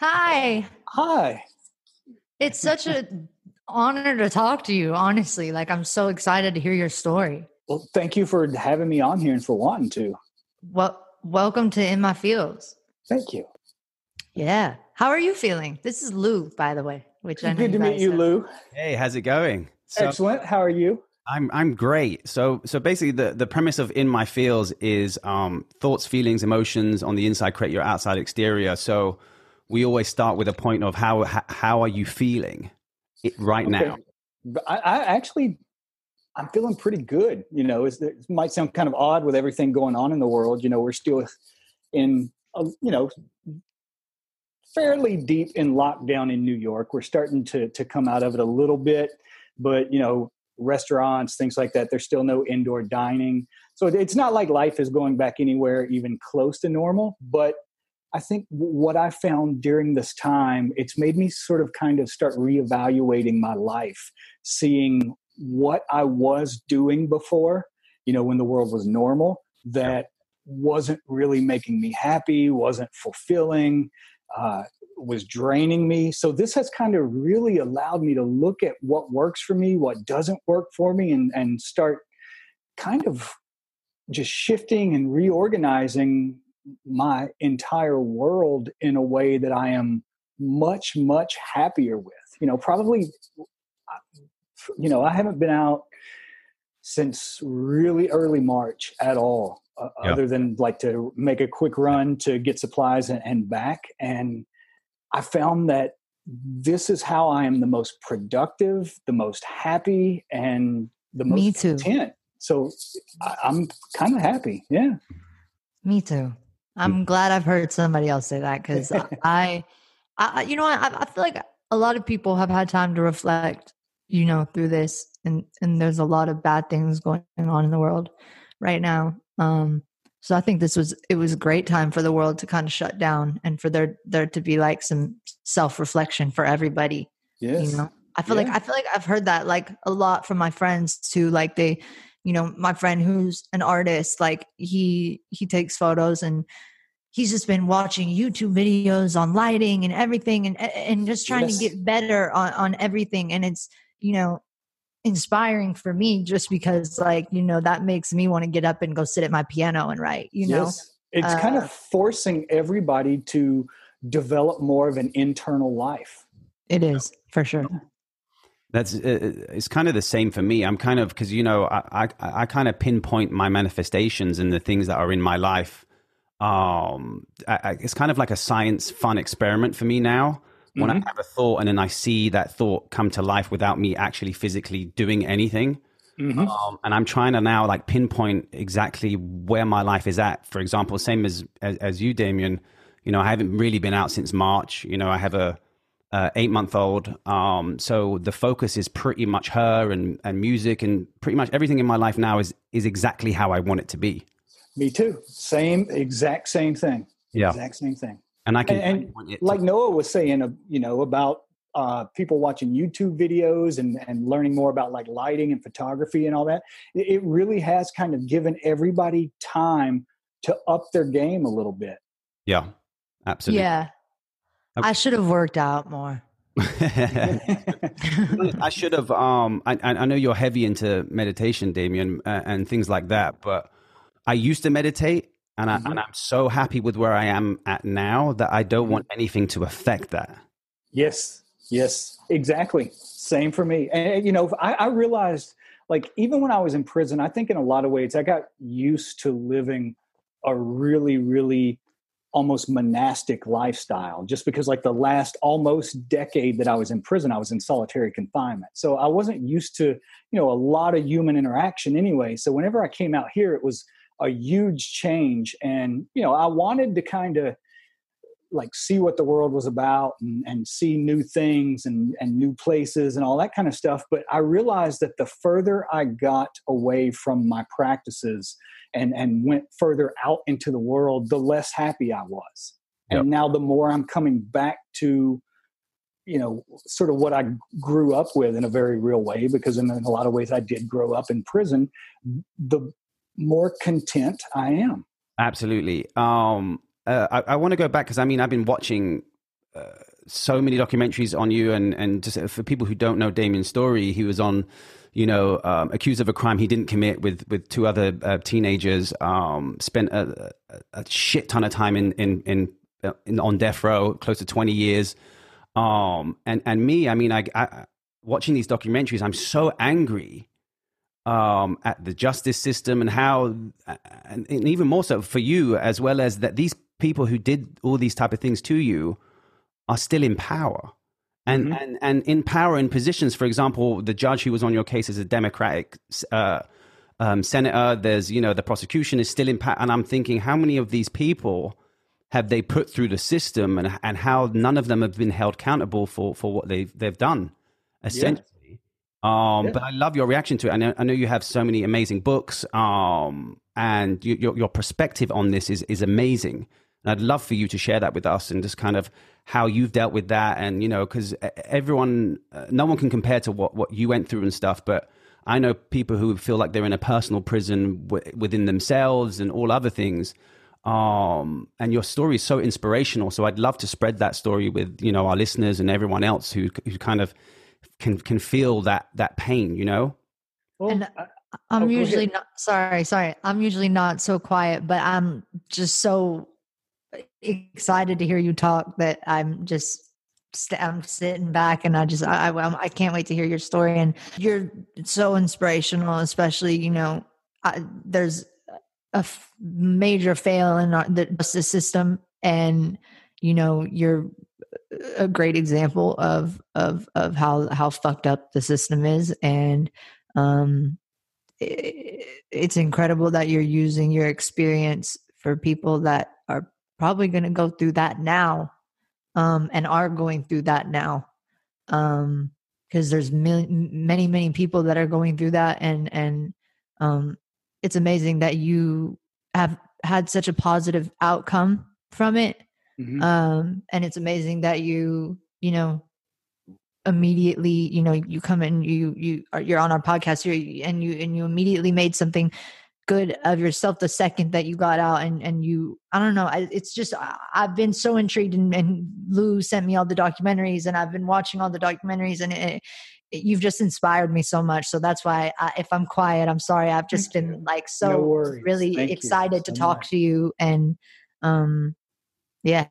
Hi. Hi. It's such an honor to talk to you, honestly. Like, I'm so excited to hear your story. Well, thank you for having me on here and for wanting to. Well, welcome to In My Fields. Thank you. Yeah. How are you feeling? This is Lou, by the way, which I know Good to meet you, guys- Lou. Hey, how's it going? So Excellent. How are you? I'm I'm great. So so basically the the premise of in my fields is um thoughts, feelings, emotions on the inside create your outside exterior. So we always start with a point of how how are you feeling it right now? Okay. But I, I actually, I'm feeling pretty good. You know, it's, it might sound kind of odd with everything going on in the world. You know, we're still in, a, you know, fairly deep in lockdown in New York. We're starting to to come out of it a little bit, but you know, restaurants, things like that. There's still no indoor dining, so it's not like life is going back anywhere even close to normal. But I think what I found during this time, it's made me sort of kind of start reevaluating my life, seeing what I was doing before, you know, when the world was normal, that wasn't really making me happy, wasn't fulfilling, uh, was draining me. So this has kind of really allowed me to look at what works for me, what doesn't work for me, and and start kind of just shifting and reorganizing my entire world in a way that I am much much happier with. You know, probably you know, I haven't been out since really early March at all, uh, other than like to make a quick run to get supplies and, and back. And I found that this is how I am the most productive, the most happy, and the most Me too. content. So I, I'm kind of happy. Yeah. Me too. I'm glad I've heard somebody else say that because I, I, you know, I, I feel like a lot of people have had time to reflect, you know, through this, and and there's a lot of bad things going on in the world right now. Um, so I think this was it was a great time for the world to kind of shut down and for there there to be like some self reflection for everybody. Yes. You know, I feel like I feel like I've heard that like a lot from my friends too. Like they, you know, my friend who's an artist, like he he takes photos and he's just been watching YouTube videos on lighting and everything and and just trying Yes. to get better on on everything. And it's you know inspiring for me just because like you know that makes me want to get up and go sit at my piano and write. You know, Yes. It's kind Uh, of forcing everybody to develop more of an internal life. it is for sure. That's uh, it's kind of the same for me. I'm kind of because you know I, I I kind of pinpoint my manifestations and the things that are in my life. Um, I, I, it's kind of like a science fun experiment for me now. When I have a thought and then I see that thought come to life without me actually physically doing anything, Mhm. um, and I'm trying to now like pinpoint exactly where my life is at. For example, same as, as as you, Damien. You know, I haven't really been out since March. You know, I have a, a eight month old. Um, so the focus is pretty much her and and music and pretty much everything in my life now is is exactly how I want it to be. Me too. Same, exact same thing. Yeah, Exact same thing. And I can And- and pinpoint it to- Like Noah was saying, uh, you know, about uh, people watching YouTube videos and, and learning more about like lighting and photography and all that. It, it really has kind of given everybody time to up their game a little bit. yeah, absolutely. Yeah, Okay. I should have worked out more. I should have. Um, I, I I know you're heavy into meditation, Damien, uh, and things like that. But I used to meditate, and I, Mhm. and I'm so happy with where I am at now that I don't want anything to affect that. Yes, yes, exactly. Same for me. And, and, you know, I, I realized, like, even when I was in prison, I think in a lot of ways, I got used to living a really, really almost monastic lifestyle just because, like, the last almost decade that I was in prison, I was in solitary confinement. So I wasn't used to, you know, a lot of human interaction anyway. So whenever I came out here, it was a huge change. And, you know, I wanted to kind of, like see what the world was about and, and see new things and, and new places and all that kind of stuff. But I realized that the further I got away from my practices and, and went further out into the world, the less happy I was. Yep. And now the more I'm coming back to, you know, sort of what I grew up with in a very real way, because in a lot of ways I did grow up in prison, the more content I am. Absolutely. Um, uh, I, I want to go back because I mean I've been watching uh, so many documentaries on you, and and just for people who don't know Damien's story, he was on, you know, um, accused of a crime he didn't commit with with two other uh, teenagers. Um, spent a, a, shit ton of time in in in, uh, in on death row, close to twenty years. Um, and and me, I mean, I, I watching these documentaries, I'm so angry um, at the justice system and how, and, and even more so for you, as well as that these people who did all these type of things to you are still in power. And, mm-hmm. and and in power in positions, for example, the judge who was on your case is a Democratic uh, um, senator. There's you know the prosecution is still in power, and I'm thinking how many of these people have they put through the system, and and how none of them have been held accountable for for what they've they've done, essentially. Um, yeah. But I love your reaction to it. I know, I know you have so many amazing books, um, and you, your your perspective on this is is amazing. And I'd love for you to share that with us and just kind of how you've dealt with that. And you know, because everyone, uh, no one can compare to what what you went through and stuff. But I know people who feel like they're in a personal prison w- within themselves and all other things. Um, and your story is so inspirational. So I'd love to spread that story with you know our listeners and everyone else who who kind of can can feel that that pain you know? Well, and i'm oh, usually not sorry sorry i'm usually not so quiet but i'm just so excited to hear you talk that i'm just I'm sitting back and I just I, I, I can't wait to hear your story. And you're so inspirational especially you know I, there's a f- major fail in our, the justice system. And you know you're a great example of of of how how fucked up the system is and um it, it's incredible that you're using your experience for people that are probably going to go through that now um and are going through that now um because there's many many many people that are going through that and and um it's amazing that you have had such a positive outcome from it Mm-hmm. Um, and it's amazing that you, you know, immediately, you know, you come in, you you are you're on our podcast here, and you and you immediately made something good of yourself the second that you got out and and you i don't know I, it's just I, have been so intrigued and, and, lou sent me all the documentaries and i've been watching all the documentaries and it, it, you've just inspired me so much so that's why I, if i'm quiet i'm sorry i've just Thank been you. like so no really Thank excited to talk much. to you and um yeah.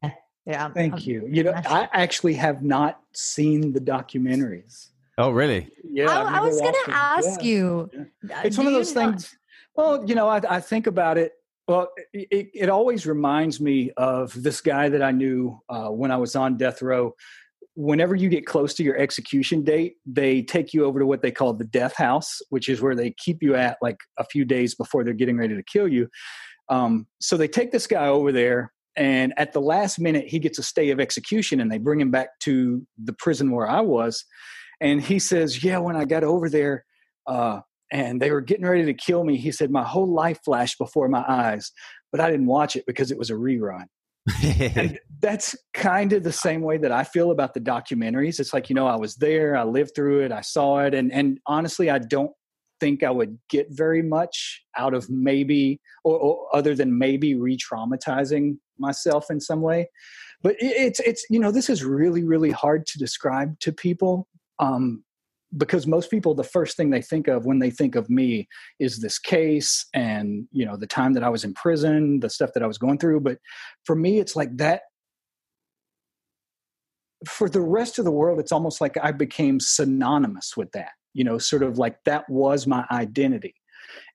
Yeah. I'm, Thank I'm, you. You know, I actually have not seen the documentaries. Oh, really? Yeah. I, I was going to ask yeah. you. Yeah. Uh, it's one of those things. Well, you know, I, I think about it. Well, it, it, always reminds me of this guy that I knew uh, when I was on death row. Whenever you get close to your execution date, they take you over to what they call the death house, which is where they keep you at like a few days before they're getting ready to kill you. Um, so they take this guy over there and at the last minute, he gets a stay of execution and they bring him back to the prison where I was. And he says, Yeah, when I got over there uh, and they were getting ready to kill me, he said, My whole life flashed before my eyes, but I didn't watch it because it was a rerun. and that's kind of the same way that I feel about the documentaries. It's like, you know, I was there, I lived through it, I saw it. And, and honestly, I don't think I would get very much out of maybe, or, or other than maybe re-traumatizing myself in some way. But it, it's it's you know this is really really hard to describe to people um, because most people the first thing they think of when they think of me is this case and you know the time that I was in prison, the stuff that I was going through. But for me, it's like that for the rest of the world, it's almost like I became synonymous with that you know sort of like that was my identity.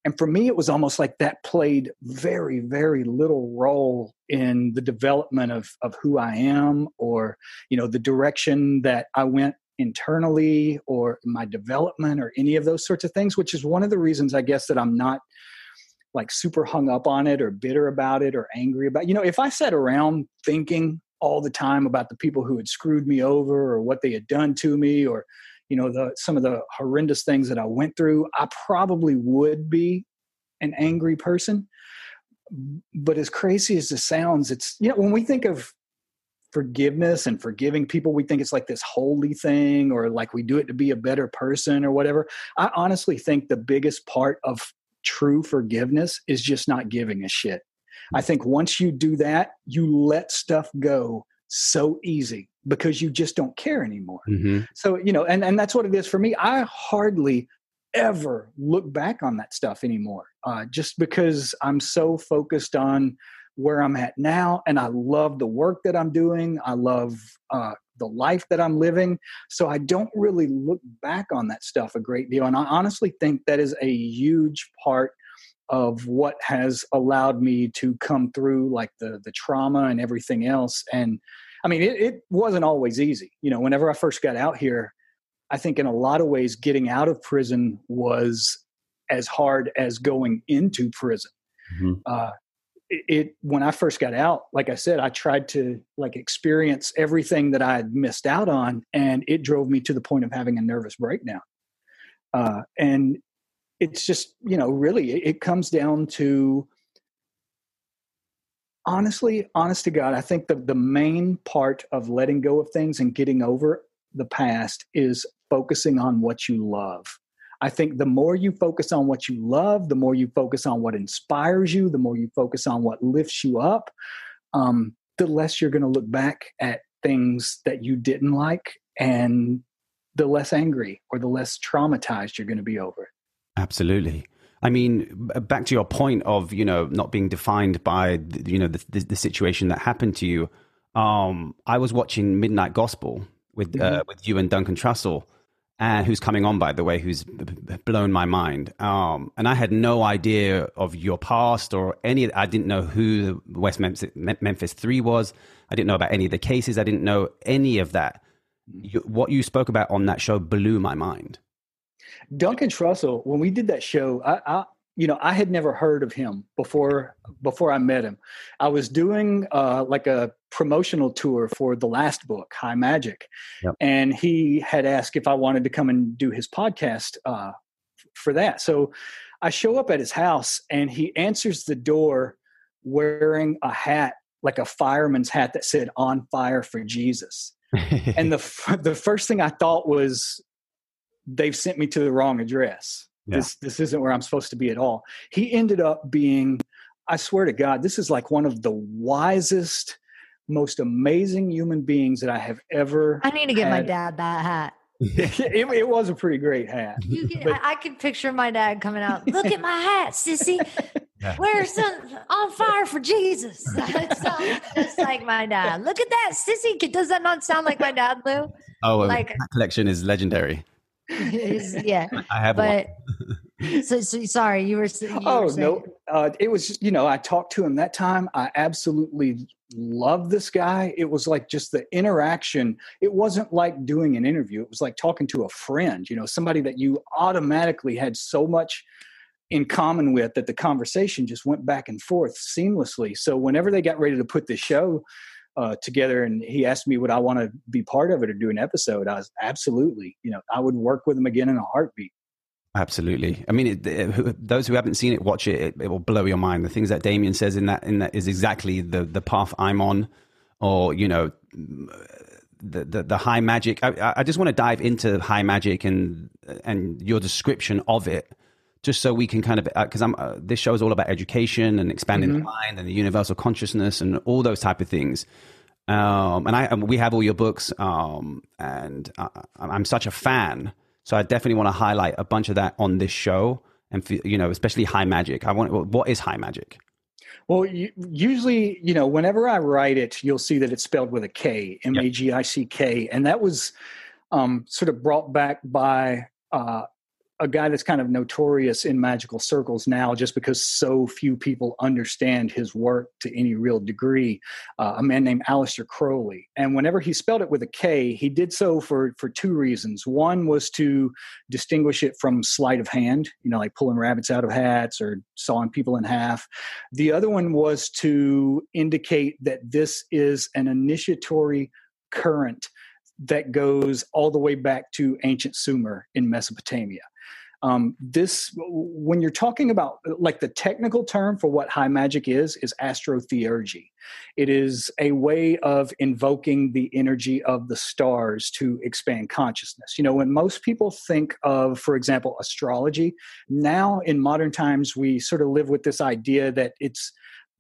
And for me it was almost like that played very very little role in the development of of who i am or you know the direction that i went internally or my development or any of those sorts of things which is one of the reasons i guess that i'm not like super hung up on it or bitter about it or angry about you know if i sat around thinking all the time about the people who had screwed me over or what they had done to me or you know the some of the horrendous things that i went through i probably would be an angry person. But as crazy as it sounds it's you know when we think of forgiveness and forgiving people we think it's like this holy thing or like we do it to be a better person or whatever. I honestly think the biggest part of true forgiveness is just not giving a shit. I think once you do that, you let stuff go so easy because you just don't care anymore. Mm-hmm. So, you know, and, and that's what it is for me. I hardly ever look back on that stuff anymore uh, just because I'm so focused on where I'm at now. And I love the work that I'm doing. I love uh, the life that I'm living. So I don't really look back on that stuff a great deal. And I honestly think that is a huge part of what has allowed me to come through like the the trauma and everything else. And i mean it, it wasn't always easy. You know whenever i first got out here i think in a lot of ways getting out of prison was as hard as going into prison. Mm-hmm. uh, it, it when i first got out like i said i tried to like experience everything that i had missed out on and it drove me to the point of having a nervous breakdown. Uh, and it's just you know really it, comes down to honestly honest to god i think the, the main part of letting go of things and getting over the past is focusing on what you love. I think the more you focus on what you love the more you focus on what inspires you the more you focus on what lifts you up um, the less you're going to look back at things that you didn't like and the less angry or the less traumatized you're going to be over. it Absolutely. I mean, back to your point of you know not being defined by you know the, the, the situation that happened to you. Um, I was watching Midnight Gospel with uh, Mhm. with you and Duncan Trussell, and who's coming on by the way, who's blown my mind. Um, and I had no idea of your past or any. I didn't know who the West Memphis, Memphis Three was. I didn't know about any of the cases. I didn't know any of that. You, what you spoke about on that show blew my mind. Duncan Trussell, when we did that show, I, I you know I had never heard of him before before I met him. I was doing uh, like a promotional tour for the last book, High Magic, Yep. and he had asked if I wanted to come and do his podcast uh, for that. So I show up at his house, and he answers the door wearing a hat like a fireman's hat that said "On Fire for Jesus." and the f- the first thing I thought was they've sent me to the wrong address. Yeah. This this isn't where I'm supposed to be at all. He ended up being, I swear to God, this is like one of the wisest, most amazing human beings that I have ever. I need to get my dad that hat. it, it was a pretty great hat. You can, But- I, I can picture my dad coming out. Look at my hat, sissy. Yeah. Where's some on fire for Jesus? It sounds just like my dad. Look at that, sissy. Does that not sound like my dad, Lou? oh, Like- that collection is legendary. Is- yeah, I have one. but so, so sorry, you were. s- You oh were no uh, it was you know i talked to him that time i absolutely loved this guy it was like just the interaction it wasn't like doing an interview it was like talking to a friend you know somebody that you automatically had so much in common with that the conversation just went back and forth seamlessly so whenever they got ready to put the show uh, together and he asked me would i want to be part of it or do an episode i was absolutely you know i would work with him again in a heartbeat Absolutely. I mean, it, it, those who haven't seen it, watch it. it. It will blow your mind. The things that Damien says in that in that is exactly the the path I'm on, or you know, the the, the high magic. I, I just want to dive into high magic and and your description of it, just so we can kind of because I'm uh, this show is all about education and expanding the mind and the universal consciousness and all those type of things. Um, and I and we have all your books, um, and I, I'm such a fan. So I definitely want to highlight a bunch of that on this show, and you know, especially high magic. I want what is high magic? Well, you, usually, you know, whenever I write it, you'll see that it's spelled with a K, M A G I C K, and that was um, sort of brought back by uh, a guy that's kind of notorious in magical circles now, just because so few people understand his work to any real degree. Uh, a man named Aleister Crowley, and whenever he spelled it with a K, he did so for for two reasons. One was to distinguish it from sleight of hand, you know, like pulling rabbits out of hats or sawing people in half. The other one was to indicate that this is an initiatory current that goes all the way back to ancient Sumer in Mesopotamia. Um, this, when you're talking about like the technical term for what high magic is, is astrotheurgy. It is a way of invoking the energy of the stars to expand consciousness. You know, when most people think of, for example, astrology, now in modern times we sort of live with this idea that it's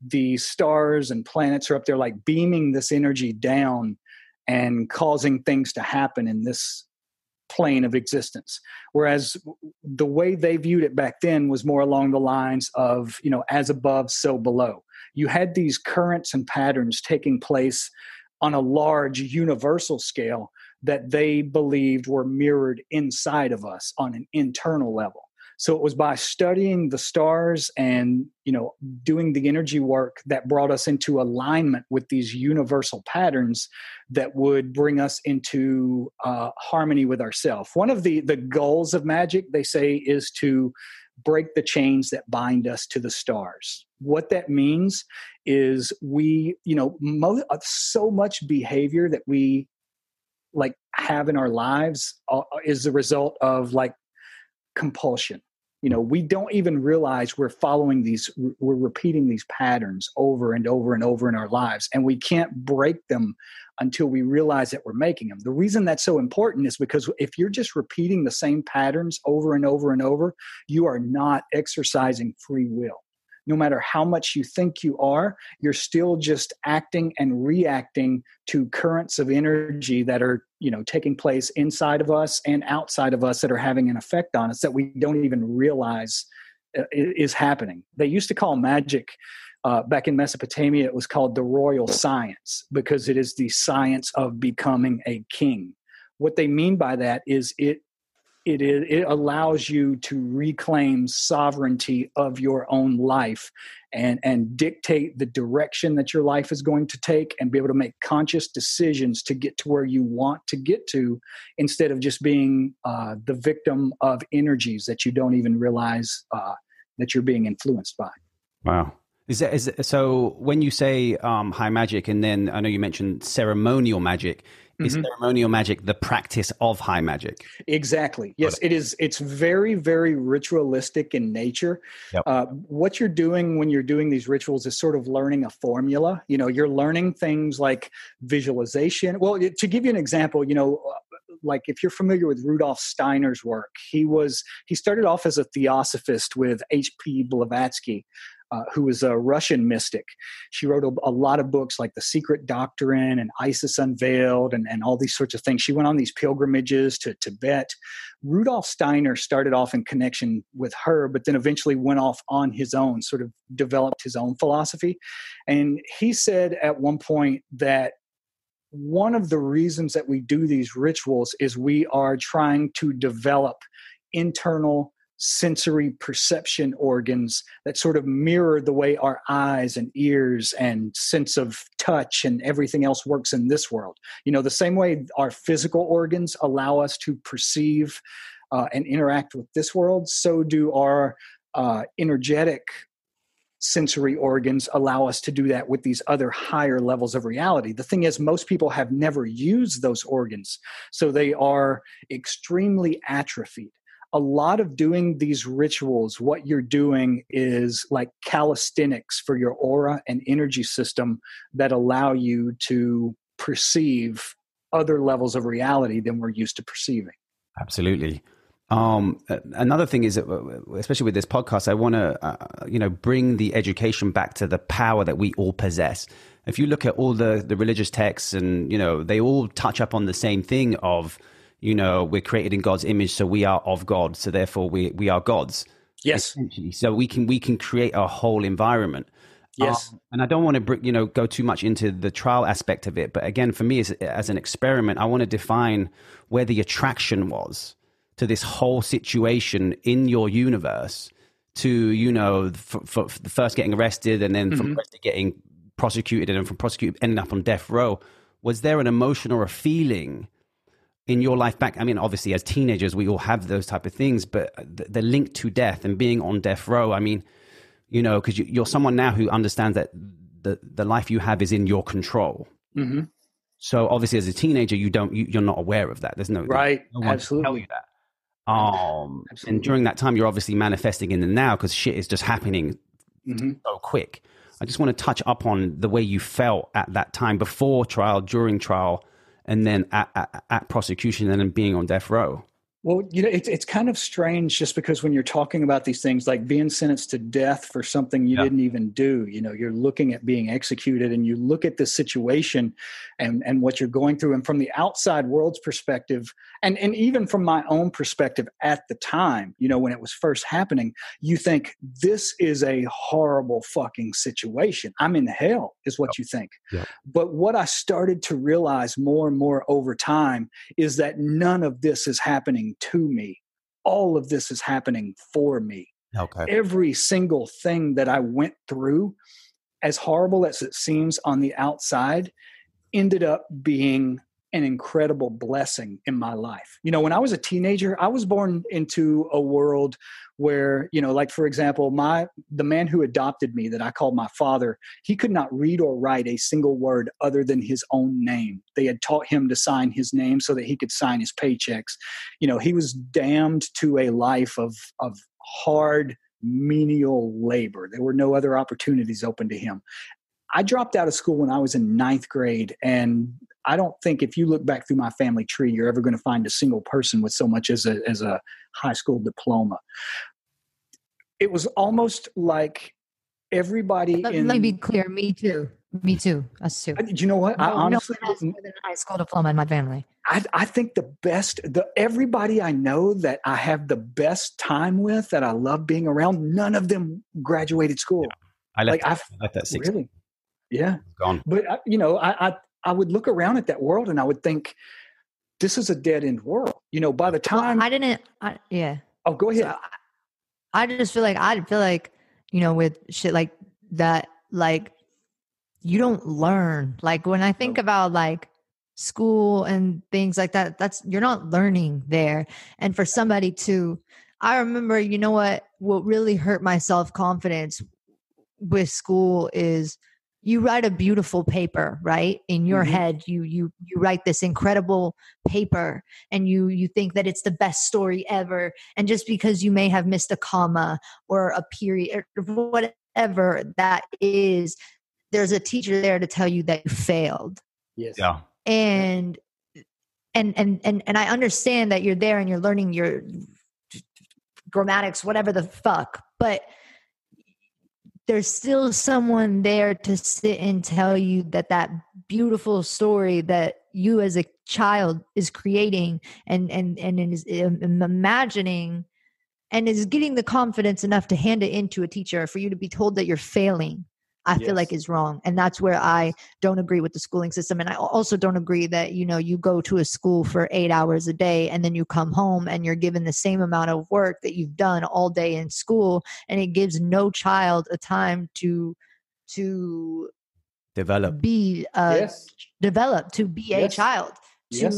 the stars and planets are up there like beaming this energy down and causing things to happen in this plane of existence. Whereas the way they viewed it back then was more along the lines of you know as above so below. You had these currents and patterns taking place on a large universal scale that they believed were mirrored inside of us on an internal level so it was by studying the stars and you know doing the energy work that brought us into alignment with these universal patterns that would bring us into uh, harmony with ourselves one of the the goals of magic they say is to break the chains that bind us to the stars. What that means is we you know mo- uh, so much behavior that we like have in our lives uh, is the result of like compulsion. You know hmm. we don't even realize we're following these we're repeating these patterns over and over and over in our lives and we can't break them until we realize that we're making them the reason that's so important is because if you're just repeating the same patterns over and over and over you are not exercising free will no matter how much you think you are, you're still just acting and reacting to currents of energy that are, you know, taking place inside of us and outside of us that are having an effect on us that we don't even realize uh, is happening. They used to call magic uh, back in Mesopotamia, it was called the royal science because it is the science of becoming a king. What they mean by that is it it is it allows you to reclaim sovereignty of your own life and and dictate the direction that your life is going to take and be able to make conscious decisions to get to where you want to get to instead of just being uh, the victim of energies that you don't even realize uh, that you're being influenced by. Wow. Is that, is so when you say um, high magic and then i know you mentioned ceremonial magic is mm-hmm. ceremonial magic the practice of high magic exactly yes it is it's very very ritualistic in nature yep. uh, what you're doing when you're doing these rituals is sort of learning a formula you know you're learning things like visualization well to give you an example you know uh, like if you're familiar with Rudolf Steiner's work, he was he started off as a theosophist with H.P. Blavatsky, uh, who was a Russian mystic. She wrote a, a, lot of books like The Secret Doctrine and Isis Unveiled and, and all these sorts of things. She went on these pilgrimages to Tibet. Rudolf Steiner started off in connection with her, but then eventually went off on his own, sort of developed his own philosophy. And he said at one point that one of the reasons that we do these rituals is we are trying to develop internal sensory perception organs that sort of mirror the way our eyes and ears and sense of touch and everything else works in this world. You know, the same way our physical organs allow us to perceive uh, and interact with this world, so do our uh, energetic sensory organs allow us to do that with these other higher levels of reality. The thing is, most people have never used those organs, so they are extremely atrophied a lot of doing these rituals, what you're doing is like calisthenics for your aura and energy system that allow you to perceive other levels of reality than we're used to perceiving. Absolutely. Um, another thing is that, especially with this podcast, I want to, uh, you know, bring the education back to the power that we all possess. If you look at all the, the religious texts and, you know, they all touch up on the same thing of, you know, we're created in God's image, so we are of God, so therefore we we are gods. Yes. So we can we can create a whole environment. Yes. Um, and I don't want to you know go too much into the trial aspect of it, but again, for me as as an experiment, I want to define where the attraction was to this whole situation in your universe to you know for, for first getting arrested and then from mm-hmm. getting prosecuted and then from prosecuted ending up on death row was there an emotion or a feeling in your life back. I mean obviously as teenagers we all have those type of things but the, the link to death and being on death row. I mean you know because you, are someone now who understands that the, the life you have is in your control. Mm-hmm. so obviously as a teenager you don't you, are not aware of that. There's no right. no absolutely tell you that. Um absolutely. and during that time you're obviously manifesting in the now because shit is just happening mm-hmm. so quick. I just want to touch up on the way you felt at that time before trial during trial and then at, at, at prosecution and then being on death row. Well, you know, it's it's kind of strange just because when you're talking about these things like being sentenced to death for something you yeah. didn't even do, you know, you're looking at being executed and you look at the situation and and what you're going through and from the outside world's perspective and and even from my own perspective at the time, you know, when it was first happening, you think this is a horrible fucking situation. I'm in hell is what you think. But what I started to realize more and more over time is that none of this is happening to me. All of this is happening for me. Okay. Every single thing that I went through, as horrible as it seems on the outside, ended up being an incredible blessing in my life. You know, when I was a teenager, I was born into a world where, you know, like for example, my the man who adopted me that I called my father, he could not read or write a single word other than his own name. They had taught him to sign his name so that he could sign his paychecks. You know, he was damned to a life of of hard menial labor. There were no other opportunities open to him. I dropped out of school when I was in ninth grade, and I don't think if you look back through my family tree, you're ever going to find a single person with so much as a as a high school diploma. It was almost like everybody. Let, in, let me be clear. Me too. Me too. Us too. Uh, do you know what? No, I honestly no one has a high school diploma in my family. I, I think the best, the everybody I know that I have the best time with, that I love being around, none of them graduated school. Yeah. I left, like, I left that six. Really? Yeah. Gone. But uh, you know, I, I I would look around at that world and I would think, this is a dead end world. You know, by the time well, I didn't, I, yeah. Oh, go ahead. So I, I just feel like I feel like you know with shit like that, like you don't learn. Like when I think about like school and things like that, that's you're not learning there. And for somebody to, I remember, you know what? What really hurt my self confidence with school is you write a beautiful paper right in your mm-hmm. head you you you write this incredible paper and you you think that it's the best story ever and just because you may have missed a comma or a period or whatever that is there's a teacher there to tell you that you failed yes yeah and and and and and I understand that you're there and you're learning your grammatics whatever the fuck but there's still someone there to sit and tell you that that beautiful story that you as a child is creating and and and is imagining and is getting the confidence enough to hand it into a teacher for you to be told that you're failing I yes. feel like is wrong. And that's where I don't agree with the schooling system. And I also don't agree that, you know, you go to a school for eight hours a day and then you come home and you're given the same amount of work that you've done all day in school. And it gives no child a time to, to develop, be, uh, yes. develop, to be yes. a child, to, yes.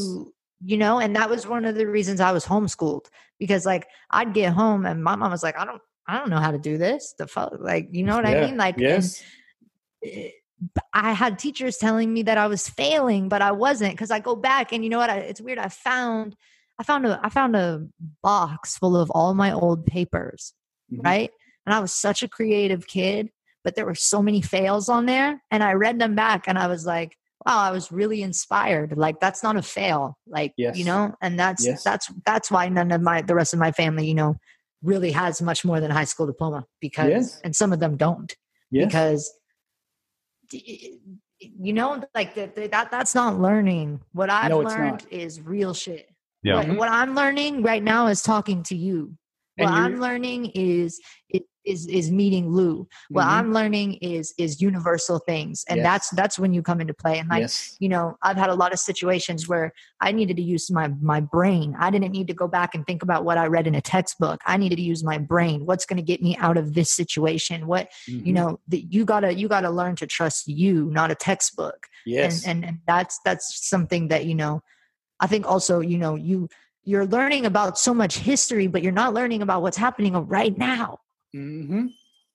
you know, and that was one of the reasons I was homeschooled because like I'd get home and my mom was like, I don't, I don't know how to do this. The fuck, like, you know what yeah. I mean? Like, yes. I had teachers telling me that I was failing, but I wasn't because I go back and you know what? I, it's weird. I found, I found a, I found a box full of all my old papers, mm-hmm. right? And I was such a creative kid, but there were so many fails on there, and I read them back, and I was like, wow, I was really inspired. Like that's not a fail, like yes. you know, and that's yes. that's that's why none of my the rest of my family, you know, really has much more than a high school diploma because, yes. and some of them don't because you know like that that that's not learning. What i've no, learned is real shit. Yeah. What, mm-hmm. what, i'm learning right now is talking to you what i'm learning is it, is is meeting Lou. What mm-hmm. I'm learning is is universal things, and yes. that's that's when you come into play. And like yes. you know, I've had a lot of situations where I needed to use my my brain. I didn't need to go back and think about what I read in a textbook. I needed to use my brain. What's going to get me out of this situation? What mm-hmm. you know, that you gotta you gotta learn to trust you, not a textbook. Yes, and, and and that's that's something that you know. I think also you know you you're learning about so much history, but you're not learning about what's happening right now. Mm-hmm.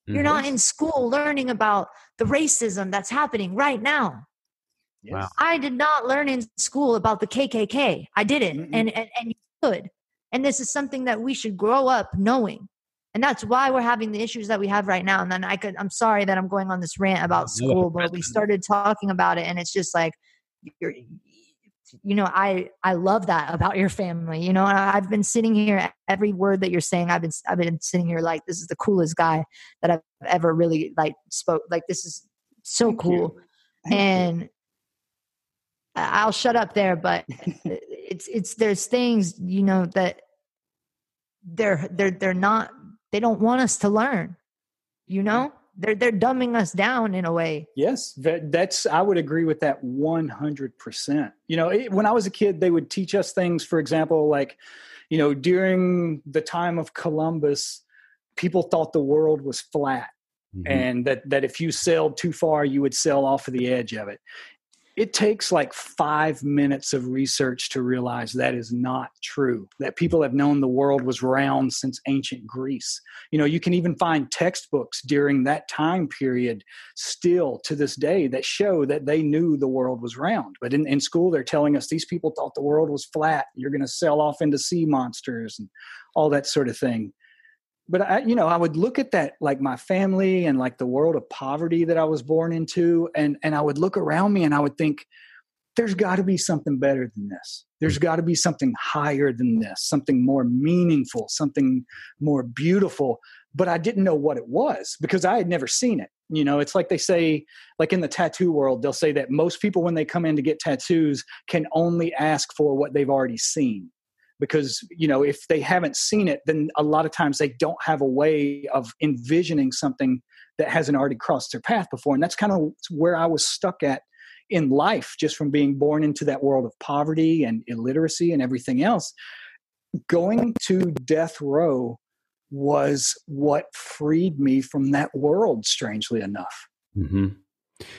You're not mm-hmm. in school learning about the racism that's happening right now. Yes. Wow. I did not learn in school about the KKK. I didn't, and, and and you could. And this is something that we should grow up knowing. And that's why we're having the issues that we have right now. And then I could, I'm sorry that I'm going on this rant about school, but we started talking about it, and it's just like you're you know i i love that about your family you know i've been sitting here every word that you're saying i've been i've been sitting here like this is the coolest guy that i've ever really like spoke like this is so Thank cool. And you. i'll shut up there but it's it's there's things you know that they're they're they're not they don't want us to learn you know they're they're dumbing us down in a way. Yes that, that's i would agree with that 100% you know it, when i was a kid they would teach us things for example like you know during the time of columbus people thought the world was flat mm-hmm. and that that if you sailed too far you would sail off of the edge of it it takes like five minutes of research to realize that is not true that people have known the world was round since ancient greece. You know you can even find textbooks during that time period still to this day that show that they knew the world was round. But in, in school they're telling us these people thought the world was flat you're going to sail off into sea monsters and all that sort of thing but I, you know, I would look at that, like my family and like the world of poverty that I was born into, and and I would look around me and I would think, there's got to be something better than this. There's got to be something higher than this, something more meaningful, something more beautiful. But I didn't know what it was because I had never seen it. You know, it's like they say, like in the tattoo world, they'll say that most people, when they come in to get tattoos, can only ask for what they've already seen because you know if they haven't seen it then a lot of times they don't have a way of envisioning something that hasn't already crossed their path before. And that's kind of where i was stuck at in life just from being born into that world of poverty and illiteracy and everything else. Going to death row was what freed me from that world strangely enough. Mm-hmm.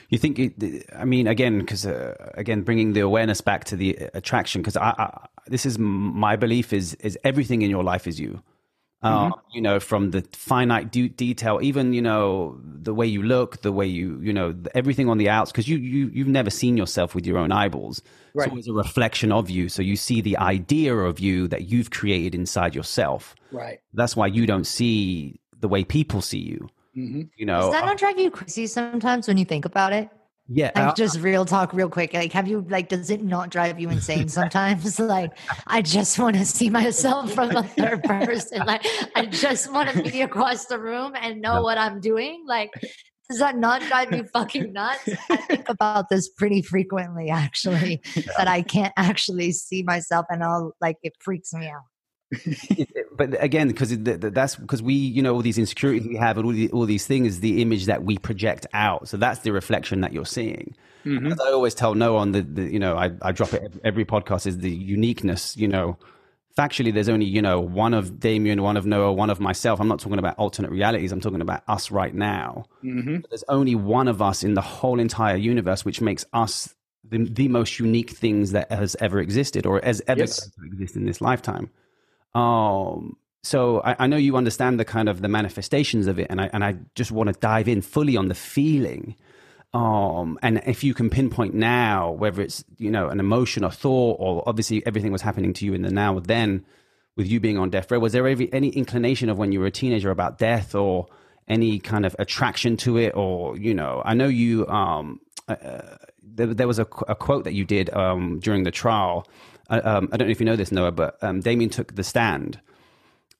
You think? It, I mean, again, because uh, again, bringing the awareness back to the attraction. Because I, I, this is my belief is is everything in your life is you. Uh, mm-hmm. you know, from the finite de- detail, even you know the way you look, the way you you know everything on the outs, because you you you've never seen yourself with your own eyeballs. Right. It's a reflection of you, so you see the idea of you that you've created inside yourself. Right. That's why you don't see the way people see you. Mm-hmm. You know, does that not drive you crazy sometimes when you think about it? Yeah, like just real talk, real quick. Like, have you like? Does it not drive you insane sometimes? like, I just want to see myself from a third person. Like, I just want to be across the room and know what I'm doing. Like, does that not drive you fucking nuts? I think about this pretty frequently, actually. Yeah. That I can't actually see myself, and I'll like it freaks me out but again, because that's because we, you know, all these insecurities we have and all, the, all these things, the image that we project out. So that's the reflection that you're seeing. Mm-hmm. As I always tell Noah on the, the you know, I, I drop it every podcast is the uniqueness, you know, factually there's only you know one of damien one of noah one of myself i'm not talking about alternate realities i'm talking about us right now mm-hmm. there's only one of us in the whole entire universe which makes us the, the most unique things that has ever existed or has ever yes. existed in this lifetime um, so I, I, know you understand the kind of the manifestations of it, and I and I just want to dive in fully on the feeling. Um, and if you can pinpoint now whether it's you know an emotion or thought, or obviously everything was happening to you in the now, then with you being on death row, was there any, any inclination of when you were a teenager about death, or any kind of attraction to it, or you know, I know you. Um, uh, uh there, there, was a, a, quote that you did um, during the trial um, I don't know if you know this, Noah, but um, Damien took the stand.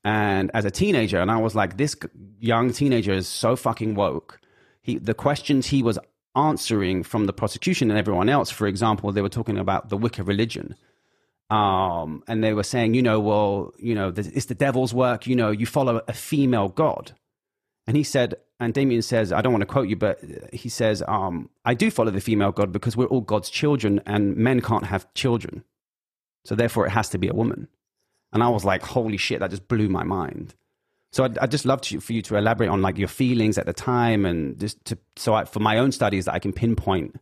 And as a teenager, and I was like, this young teenager is so fucking woke. He, the questions he was answering from the prosecution and everyone else, for example, they were talking about the Wicca religion. Um, and they were saying, you know, well, you know, it's the devil's work. You know, you follow a female god. And he said, and Damien says, I don't want to quote you, but he says, um, I do follow the female god because we're all God's children and men can't have children. So therefore, it has to be a woman. And I was like, holy shit, that just blew my mind. So I'd, I'd just love to, for you to elaborate on like your feelings at the time and just to, so I, for my own studies that I can pinpoint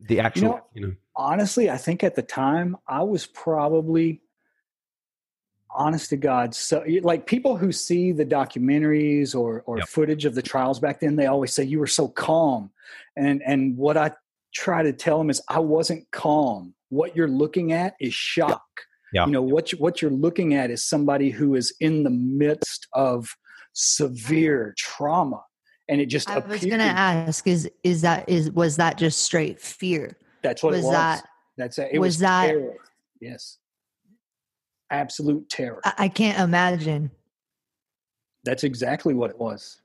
the actual, you know, you know. Honestly, I think at the time I was probably honest to God. So like people who see the documentaries or, or yep. footage of the trials back then, they always say you were so calm. And, and what I try to tell them is I wasn't calm what you're looking at is shock. Yeah. You know what you, what you're looking at is somebody who is in the midst of severe trauma, and it just. I was going to ask: is is that is was that just straight fear? That's what was, it was. That That's a, it was, Was that- terror. Yes. Absolute terror. I, I can't imagine. That's exactly what it was.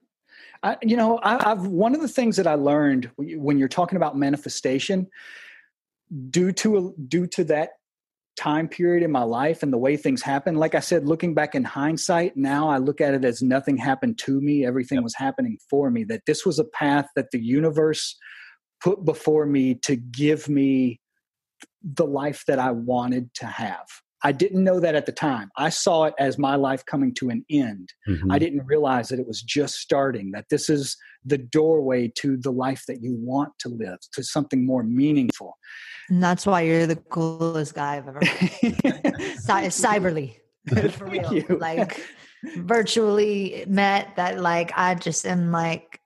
I, you know, I, I've one of the things that I learned when you're talking about manifestation, due to due to that time period in my life and the way things happened Like I said, looking back in hindsight, now I look at it as nothing happened to me; everything Yep. was happening for me. That this was a path that the universe put before me to give me the life that I wanted to have. I didn't know that at the time. I saw it as my life coming to an end. Mhm. I didn't realize that it was just starting, that this is the doorway to the life that you want to live, to something more meaningful. And that's why you're the coolest guy I've ever met. Cy- cyberly. For real. you. Like virtually met that like I just am like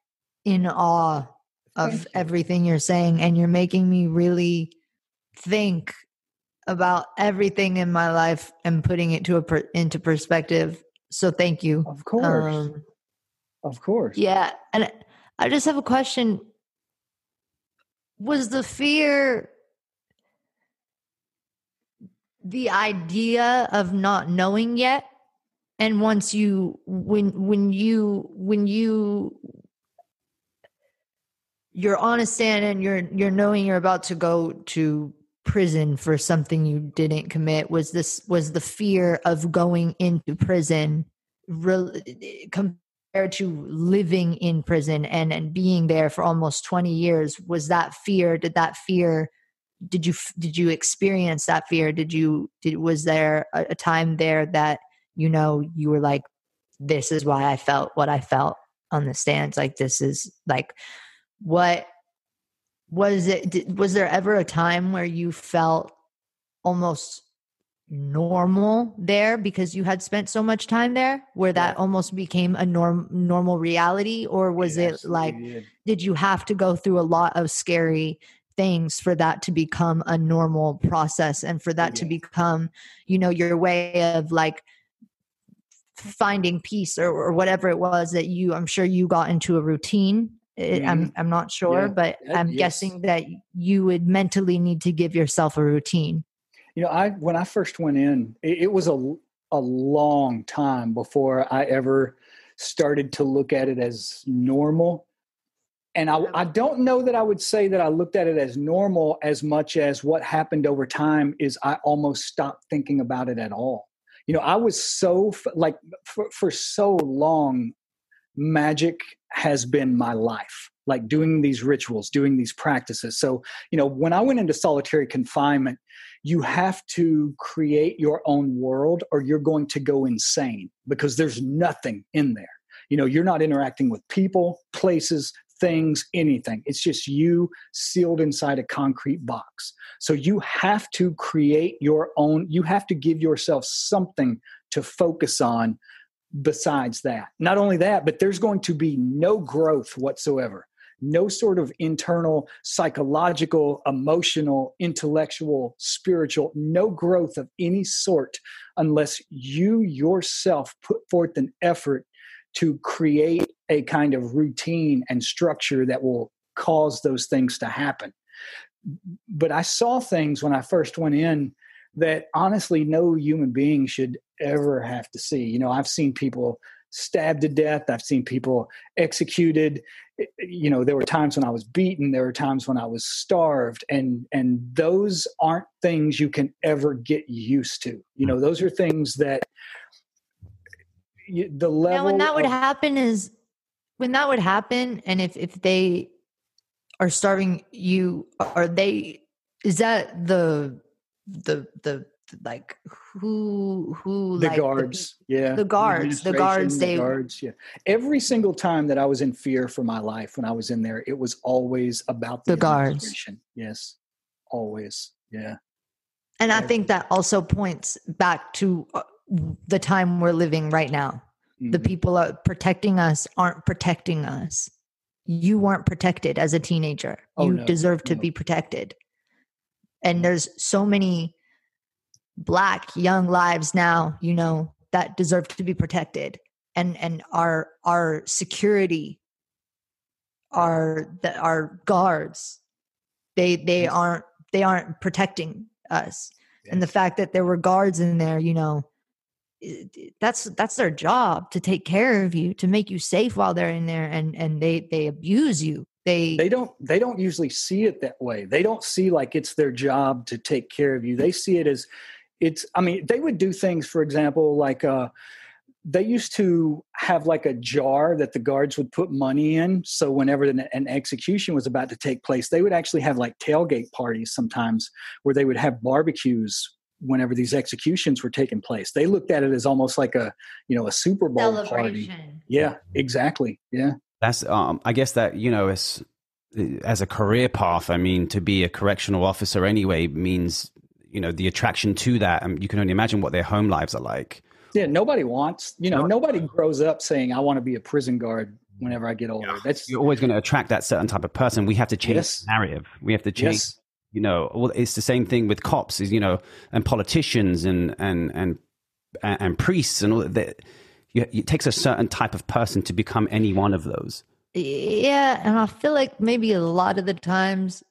in awe of everything you're saying and you're making me really think about everything in my life and putting it to a per- into perspective. So thank you. Of course. Um, of course. yeah, and I just have a question. Was the fear the idea of not knowing yet? And once you when when you when you you're on a stand and you're you're knowing you're about to go to prison for something you didn't commit? Was this was the fear of going into prison rel- compared to living in prison and and being there for almost 20 years was that fear did that fear did you did you experience that fear? Did you did was there a, a time there that you know you were like this is why i felt what i felt on the stands. Like this is like what was it did, was there ever a time where you felt almost normal there because you had spent so much time there where that Yeah. almost became a norm normal reality or was it like did. did you have to go through a lot of scary things for that to become a normal process and for that to become you know your way of like finding peace or, or whatever it was that you i'm sure you got into a routine it, mm-hmm. i'm i'm not sure Yeah. but i'm yes. guessing that you would mentally need to give yourself a routine You know, I when I first went in, it, it was a a long time before I ever started to look at it as normal. And I, I don't know that I would say that I looked at it as normal as much as what happened over time is I almost stopped thinking about it at all. You know, I was so like for, for so long, magic has been my life, like doing these rituals, doing these practices. So, you know, when I went into solitary confinement, you have to create your own world or you're going to go insane because there's nothing in there. You know, you're not interacting with people, places, things, anything. It's just you sealed inside a concrete box. So you have to create your own, you have to give yourself something to focus on besides that. Not only that, but there's going to be no growth whatsoever no sort of internal psychological, emotional, intellectual, spiritual, no growth of any sort unless you yourself put forth an effort to create a kind of routine and structure that will cause those things to happen. But I saw things when I first went in that honestly no human being should ever have to see. You know, I've seen people stabbed to death, I've seen people executed. You know there were times when i was beaten. There were times when i was starved. And and those aren't things you can ever get used to. You know those are things that you, the level now when that would of- happen is when that would happen and if if they are starving you are they is that the the the like who who the like guards yeah the guards, the guards, they- the guards yeah. Every single time that i was in fear for my life when i was in there it was always about the, The guards. yes always yeah. And i think that also points back to uh, the time we're living right now. The Mhm. people are protecting us aren't protecting us. You weren't protected as a teenager. Oh, you no, deserve to no. be protected. And there's so many black young lives now you know that deserve to be protected and and our our security our our guards they they aren't they aren't protecting us. Yeah. And the fact that there were guards in there, you know, that's that's their job to take care of you, to make you safe while they're in there and and they they abuse you. They they don't they don't usually see it that way. They don't see like it's their job to take care of you. They see it as it's I mean, they would do things for example like uh they used to have like a jar that the guards would put money in. So whenever an, an, execution was about to take place, they would actually have like tailgate parties sometimes where they would have barbecues whenever these executions were taking place. They looked at it as almost like a, you know, a Super Bowl party. Yeah, exactly. Yeah. That's um I guess that, you know, as as a career path, I mean, to be a correctional officer anyway means, you know, the attraction to that and you can only imagine what their home lives are like yeah, nobody wants, you know, nobody grows up saying, I want to be a prison guard whenever I get older. Yeah. That's you're always going to attract that certain type of person. We have to change yes. the narrative. We have to change. Yes. You know, well, it's the same thing with cops, is you know, and politicians and and and and priests and all that. It takes a certain type of person to become any one of those. Yeah, and I feel like maybe a lot of the times,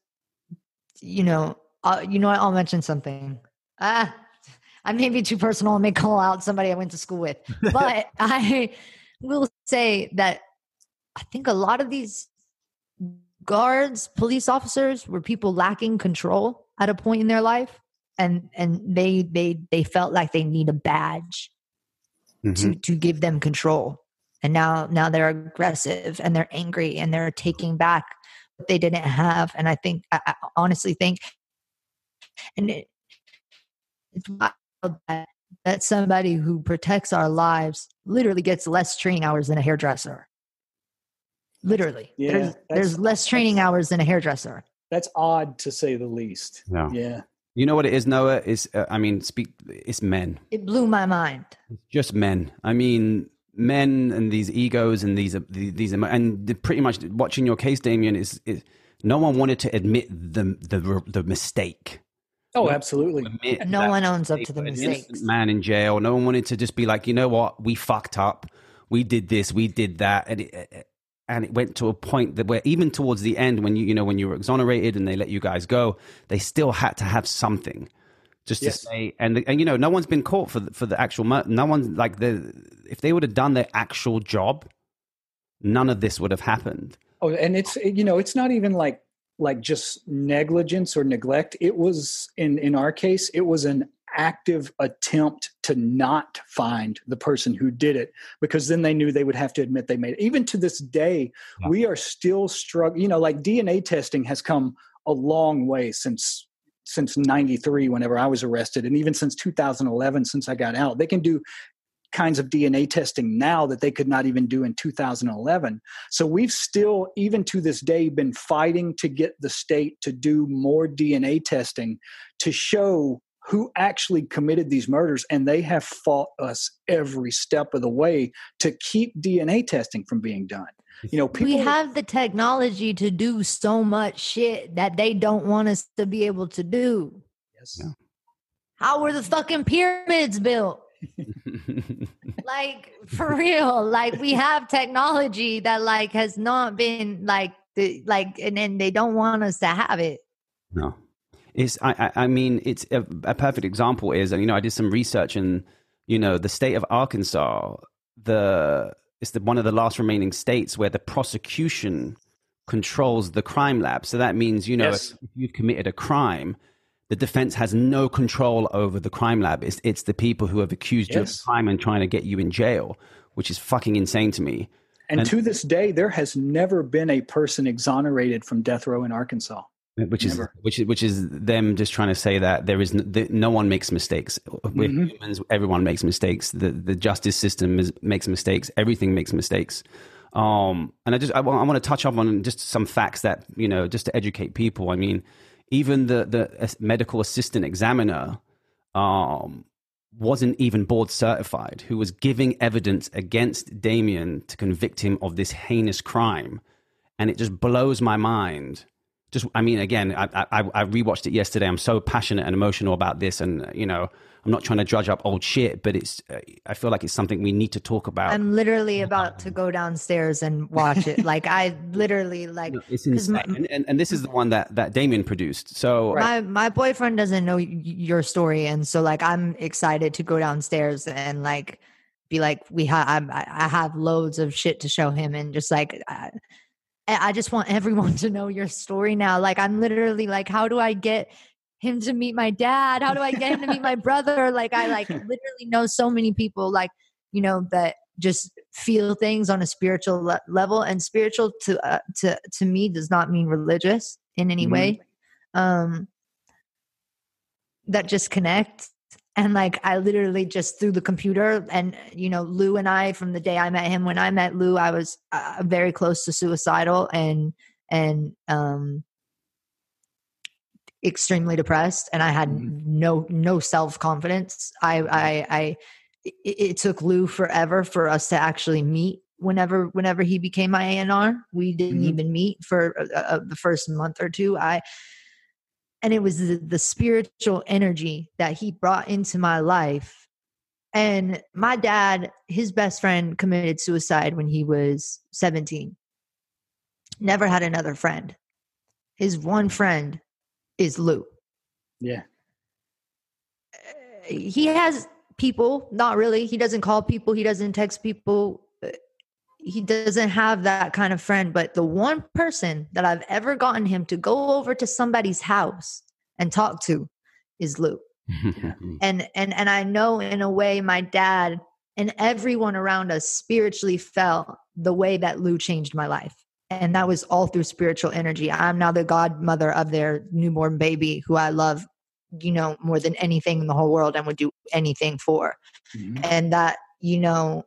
you know, uh, you know, I'll mention something. Ah, I may be too personal and may call out somebody I went to school with, but I will say that I think a lot of these guards, police officers were people lacking control at a point in their life. And and they they they felt like they need a badge mm-hmm. to to give them control. And now now they're aggressive and they're angry and they're taking back what they didn't have. And I think I, I honestly think and it, it's wild that, that somebody who protects our lives literally gets less training hours than a hairdresser. Literally, yeah, there's, there's less training hours than a hairdresser. That's odd to say the least. No. Yeah. You know what it is, Noah? Is uh, I mean, speak. It's men. It blew my mind. It's just men. I mean, men and these egos and these these and pretty much watching your case, Damien, is, is no one wanted to admit the the the mistake. Oh, absolutely. No one owns up to the mistakes. Man in jail. No one wanted to just be like, you know what, we fucked up. We did this. We did that, and it, eh, eh, and it went to a point that where even towards the end, when you you know when you were exonerated and they let you guys go, they still had to have something just yes. to say and and you know no one's been caught for the, for the actual no one like the if they would have done their actual job none of this would have happened oh and it's eh, you know it's not even like like just negligence or neglect. It was in in our case it was an active attempt to not find the person who did it because then they knew they would have to admit they made it. Even to this day yeah. we are still struggling you know like dna testing has come a long way since since 93 whenever i was arrested and even since 2011 since i got out. They can do kinds of DNA testing now that they could not even do in 2011. So we've still, even to this day, been fighting to get the state to do more DNA testing to show who actually committed these murders. And they have fought us every step of the way to keep DNA testing from being done. You know, people, we have the technology to do so much shit that they don't want us to be able to do. Yes. How were the fucking pyramids built? like for real like we have technology that like has not been like the, like and then they don't want us to have it. No. It's i i mean it's a, a perfect example is and you know i did some research in you know the state of arkansas the it's the one of the last remaining states where the prosecution controls the crime lab. So that means you know yes. if you've committed a crime the defense has no control over the crime lab. It's, it's the people who have accused yes. you of crime and trying to get you in jail, which is fucking insane to me. And, and, to this day, there has never been a person exonerated from death row in Arkansas. Which never. is which is which is them just trying to say that there is no, no one makes mistakes. With mm-hmm. humans, everyone makes mistakes. The the justice system is, makes mistakes. Everything makes mistakes. Um, and I just I, I want to touch up on just some facts that you know just to educate people. I mean, even the the medical assistant examiner um, wasn't even board certified, who was giving evidence against Damien to convict him of this heinous crime, and it just blows my mind. Just, I mean, again, I, I, I rewatched it yesterday. I'm so passionate and emotional about this, and you know, I'm not trying to judge up old shit, but it's I feel like it's something we need to talk about. I'm literally um, about to go downstairs and watch it. like I literally like no, it's insane. My, and, and, and this is the one that that Damien produced. So my my boyfriend doesn't know your story, and so like I'm excited to go downstairs and like be like we have I have loads of shit to show him, and just like. I, I just want everyone to know your story now. Like I'm literally like, how do I get him to meet my dad? How do I get him to meet my brother? Like I like literally know so many people like, you know, that just feel things on a spiritual le- level and spiritual to uh, to to me does not mean religious in any mm-hmm. way. Um that just connect and like I literally just through the computer and you know Lou and I from the day I met him when I met Lou I was uh, very close to suicidal and and um extremely depressed and I had mm-hmm. no no self confidence. I I I it, it, took Lou forever for us to actually meet. Whenever whenever he became my ANR, we didn't mm-hmm. even meet for uh, uh, the first month or two. I and it was the, the spiritual energy that he brought into my life. And my dad, his best friend, committed suicide when he was 17. Never had another friend. His one friend is Lou. Yeah. Eh, he has people, not really. He doesn't call people, he doesn't text people. Eh, he doesn't have that kind of friend, but the one person that I've ever gotten him to go over to somebody's house and talk to is Lou. and and and I know in a way my dad and everyone around us spiritually felt the way that Lou changed my life and that was all through spiritual energy i'm now the godmother of their newborn baby who i love you know more than anything in the whole world and would do anything for mm-hmm. and that you know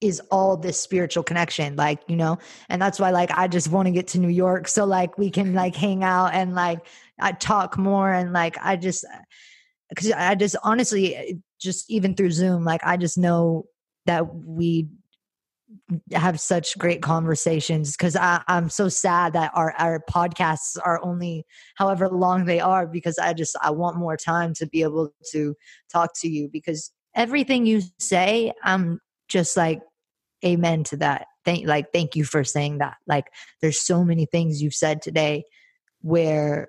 is all this spiritual connection like you know and that's why like i just want to get to new york so like we can like hang out and like i talk more and like i just because i just honestly just even through zoom like i just know that we have such great conversations because I'm so sad that our our podcasts are only however long they are because I just I want more time to be able to talk to you because everything you say I'm just like amen to that. Thank like thank you for saying that. Like there's so many things you've said today where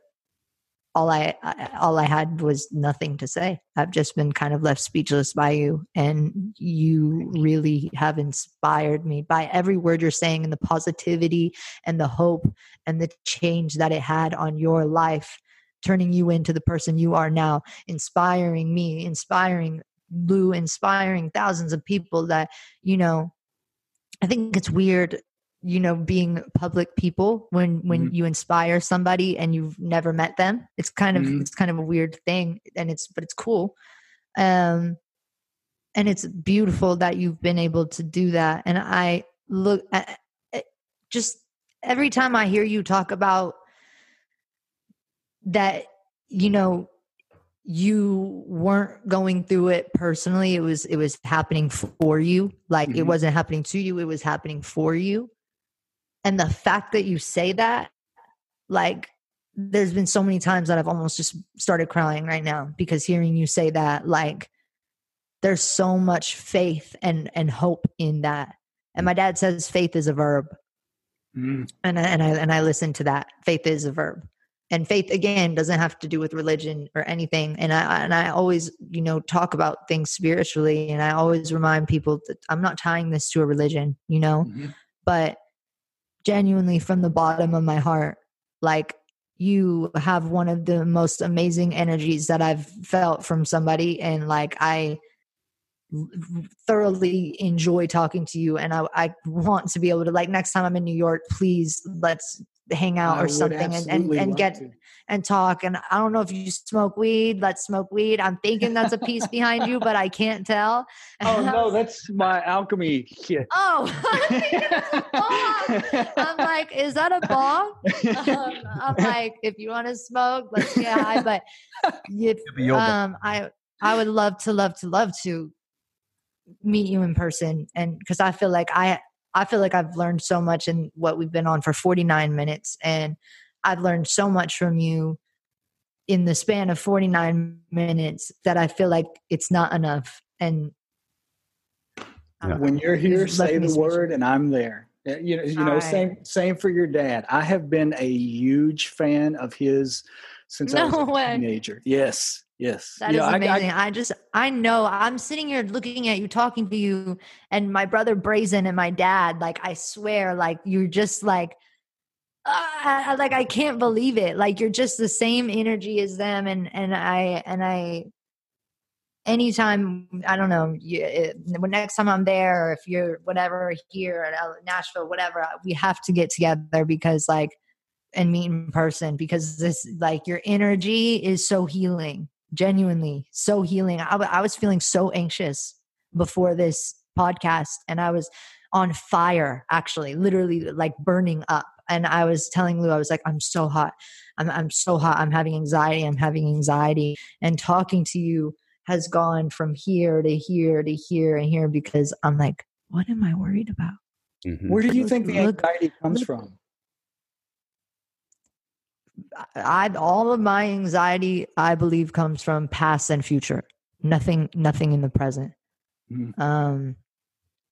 all I, all I had was nothing to say. I've just been kind of left speechless by you, and you really have inspired me by every word you're saying, and the positivity and the hope and the change that it had on your life, turning you into the person you are now, inspiring me, inspiring Lou, inspiring thousands of people. That you know, I think it's weird you know being public people when when mm-hmm. you inspire somebody and you've never met them it's kind of mm-hmm. it's kind of a weird thing and it's but it's cool um and it's beautiful that you've been able to do that and i look at, just every time i hear you talk about that you know you weren't going through it personally it was it was happening for you like mm-hmm. it wasn't happening to you it was happening for you and the fact that you say that, like, there's been so many times that I've almost just started crying right now because hearing you say that, like, there's so much faith and and hope in that. And my dad says faith is a verb. Mm. And I, and I and I listen to that. Faith is a verb. And faith again doesn't have to do with religion or anything. And I and I always, you know, talk about things spiritually and I always remind people that I'm not tying this to a religion, you know. Mm-hmm. But genuinely from the bottom of my heart. Like you have one of the most amazing energies that I've felt from somebody and like I thoroughly enjoy talking to you and I, I want to be able to like next time I'm in New York please let's hang out I or something and, and, and get to and talk. And I don't know if you smoke weed. Let's smoke weed. I'm thinking that's a piece behind you, but I can't tell. Oh no, that's my alchemy kit. Oh, I'm like, is that a bong? Um, I'm like, if you want to smoke, let's get high. But if, um, I I would love to, love to, love to meet you in person, and because I feel like I I feel like I've learned so much in what we've been on for 49 minutes, and I've learned so much from you in the span of 49 minutes that I feel like it's not enough. And yeah. when you're here, say the word, and I'm there. You know, you know, right. same same for your dad. I have been a huge fan of his since no I was a way. teenager. Yes, yes. That you is know, amazing. I, I, I, just I know I'm sitting here looking at you, talking to you, and my brother Brazen and my dad. Like I swear, like you're just like uh, like I can't believe it. Like you're just the same energy as them, and and I and I. Anytime I don't know, you, it, next time I'm there, or if you're whatever here at Nashville, whatever, we have to get together because like and meet in person because this like your energy is so healing, genuinely so healing. I, I was feeling so anxious before this podcast, and I was on fire, actually, literally like burning up and I was telling Lou, I was like, I'm so hot. I'm, I'm so hot. I'm having anxiety. I'm having anxiety. And talking to you has gone from here to here to here and here because I'm like, what am I worried about? Mm-hmm. Where do you think the anxiety comes from? I all of my anxiety, I believe, comes from past and future. Nothing, nothing in the present. Mm-hmm. Um,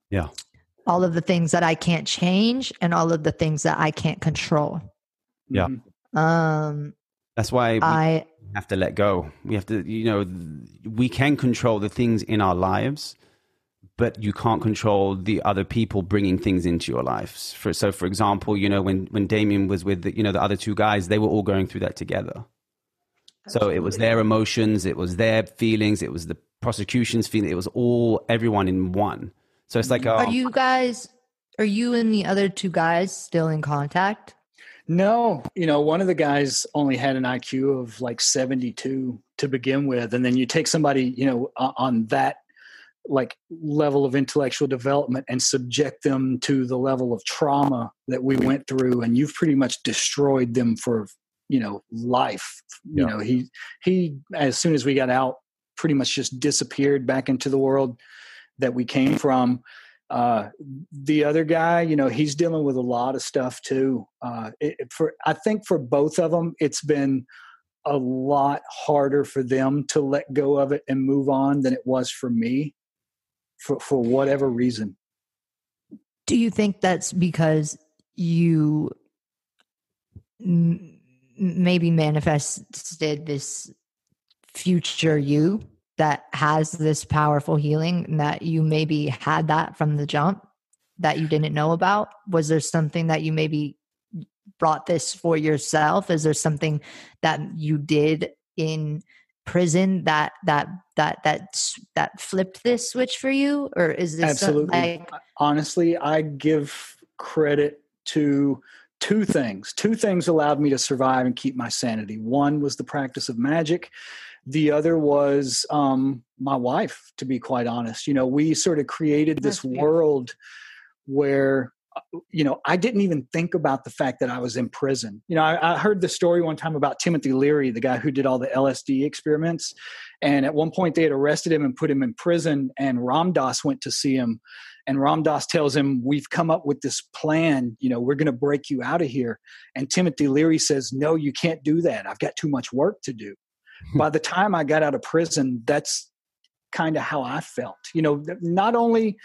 yeah all of the things that I can't change and all of the things that I can't control. Yeah. Um that's why I have to let go. We have to you know we can control the things in our lives but you can't control the other people bringing things into your lives. For, so, for example, you know, when, when Damien was with, the, you know, the other two guys, they were all going through that together. So it was their emotions, it was their feelings, it was the prosecution's feeling, it was all everyone in one. So it's like, are oh. you guys, are you and the other two guys still in contact? No, you know, one of the guys only had an IQ of like 72 to begin with. And then you take somebody, you know, on that like level of intellectual development and subject them to the level of trauma that we went through and you've pretty much destroyed them for you know life you know he he as soon as we got out pretty much just disappeared back into the world that we came from. Uh, the other guy, you know, he's dealing with a lot of stuff too. Uh, it, for I think for both of them, it's been a lot harder for them to let go of it and move on than it was for me, for for whatever reason. Do you think that's because you m- maybe manifested this future you that has this powerful healing and that you maybe had that from the jump that you didn't know about? Was there something that you maybe brought this for yourself? Is there something that you did in prison that that that that that flipped this switch for you? Or is this absolutely. like- honestly i give credit to two things. Two things allowed me to survive and keep my sanity. One was the practice of magic. The other was um, my wife to be quite honest. You know we sort of created this world where you know i didn't even think about the fact that i was in prison. You know I, I, heard the story one time about timothy leary the guy who did all the lsd experiments. And at one point they had arrested him and put him in prison and ram dass went to see him. And ram dass tells him we've come up with this plan. You know we're going to break you out of here. And timothy leary says no you can't do that. I've got too much work to do. Hmm. By the time I got out of prison, that's kind of how I felt. You know, not only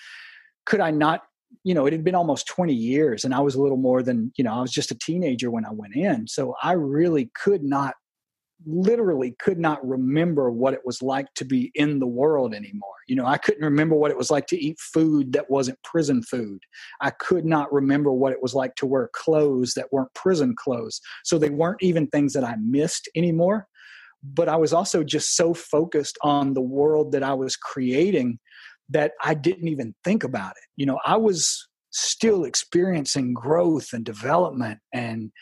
could I not, you know, it had been almost 20 years and I was a little more than, you know, I was just a teenager when I went in. So I really could not, literally could not remember what it was like to be in the world anymore. You know, I couldn't remember what it was like to eat food that wasn't prison food. I could not remember what it was like to wear clothes that weren't prison clothes. So they weren't even things that I missed anymore but I was also just so focused on the world that I was creating that I didn't even think about it. You know, I was still experiencing growth and development and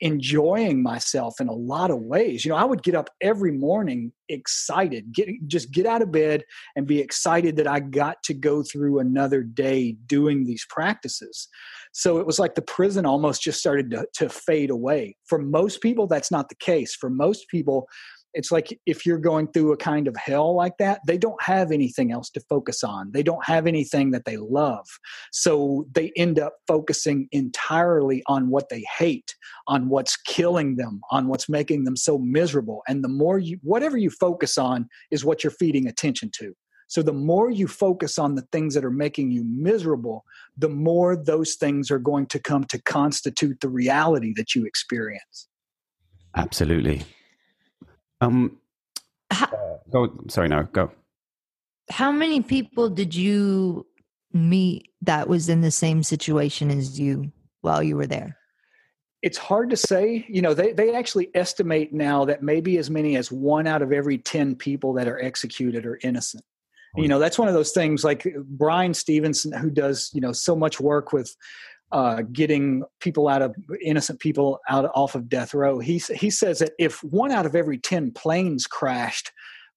enjoying myself in a lot of ways. You know, I would get up every morning excited, get just get out of bed and be excited that I got to go through another day doing these practices. So it was like the prison almost just started to, to fade away. For most people, that's not the case. For most people, it's like if you're going through a kind of hell like that, they don't have anything else to focus on. They don't have anything that they love. So they end up focusing entirely on what they hate, on what's killing them, on what's making them so miserable. And the more you, whatever you focus on is what you're feeding attention to. So the more you focus on the things that are making you miserable, the more those things are going to come to constitute the reality that you experience. Absolutely. Um, how, uh, go. Sorry, no, go. How many people did you meet that was in the same situation as you while you were there? It's hard to say. You know, they, they actually estimate now that maybe as many as one out of every 10 people that are executed are innocent. Oh, you know, that's one of those things like Bryan Stevenson, who does, you know, so much work with uh, getting people out of innocent people out off of death row. He he says that if one out of every ten planes crashed,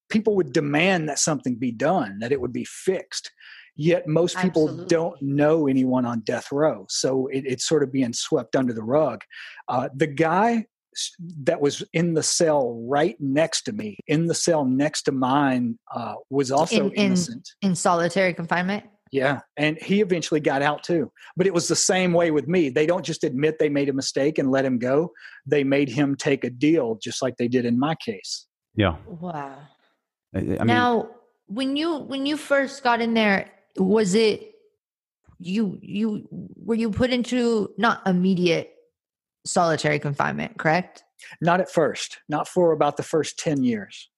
people would demand that something be done, that it would be fixed. Yet most people Absolutely. don't know anyone on death row, so it, it's sort of being swept under the rug. Uh, the guy that was in the cell right next to me, in the cell next to mine, uh, was also in, innocent in, in solitary confinement. Yeah, and he eventually got out too. But it was the same way with me. They don't just admit they made a mistake and let him go. They made him take a deal just like they did in my case. Yeah. Wow. I, I mean, now, when you when you first got in there, was it you you were you put into not immediate solitary confinement, correct? Not at first. Not for about the first 10 years.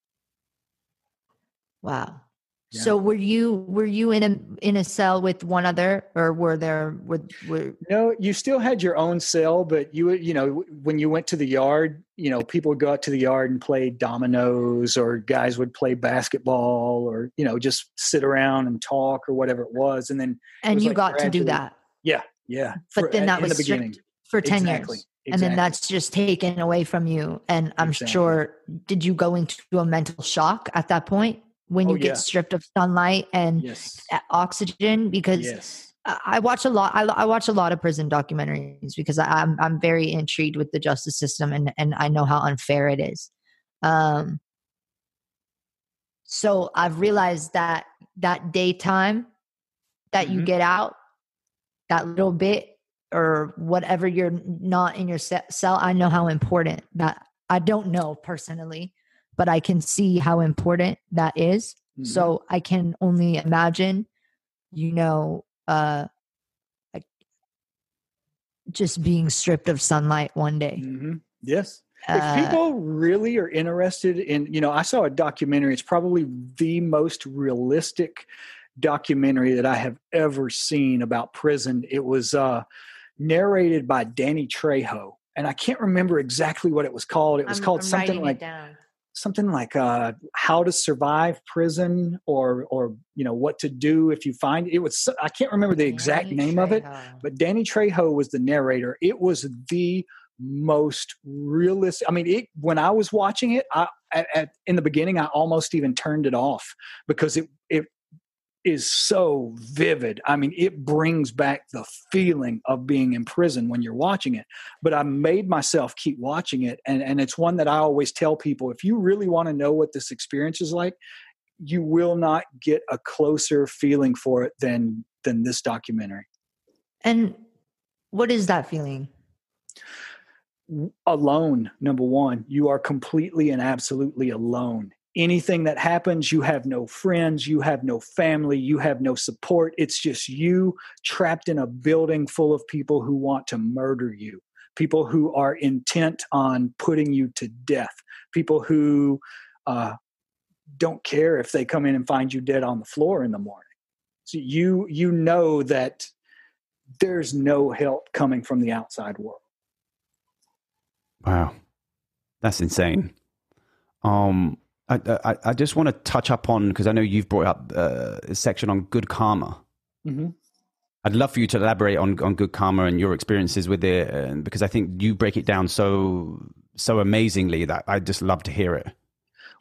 Wow. So were you were you in a in a cell with one other, or were there were, were no? You still had your own cell, but you you know when you went to the yard, you know people would go out to the yard and play dominoes, or guys would play basketball, or you know just sit around and talk or whatever it was, and then and you like got to do that. Yeah, yeah. But for, then uh, that was the beginning for ten exactly. years. Exactly. And then that's just taken away from you. And I'm exactly. sure, did you go into a mental shock at that point? When you oh, get yeah. stripped of sunlight and yes. oxygen because yes. I watch a lot. I, I, watch a lot of prison documentaries because I, am I'm very intrigued with the justice system and and I know how unfair it is. Um, so I've realized that that daytime that mm-hmm. you get out, that little bit or whatever you're not in your cell, I know how important that. I don't know personally, but I can see how important that is. Mm-hmm. So I can only imagine, you know, uh, just being stripped of sunlight one day. Mm-hmm. Yes. If uh, people really are interested in, you know, I saw a documentary. It's probably the most realistic documentary that I have ever seen about prison. It was uh, narrated by Danny Trejo, and I can't remember exactly what it was called. It was I'm, called I'm something like something like uh, how to survive prison or or you know what to do if you find it was i can't remember the exact danny name trejo. of it but danny trejo was the narrator it was the most realistic i mean it when i was watching it i at, at, in the beginning i almost even turned it off because it it is so vivid. I mean, it brings back the feeling of being in prison when you're watching it. But I made myself keep watching it. And, and it's one that I always tell people if you really want to know what this experience is like, you will not get a closer feeling for it than than this documentary. And what is that feeling? Alone, number one. You are completely and absolutely alone anything that happens, you have no friends, you have no family, you have no support. It's just you trapped in a building full of people who want to murder you, people who are intent on putting you to death, people who uh, don't care if they come in and find you dead on the floor in the morning. So you you know that there's no help coming from the outside world. Wow, that's insane. Um, I, I, I just want to touch up on because I know you've brought up uh, a section on good karma. Mm-hmm. I'd love for you to elaborate on, on good karma and your experiences with it, and because I think you break it down so so amazingly that I'd just love to hear it.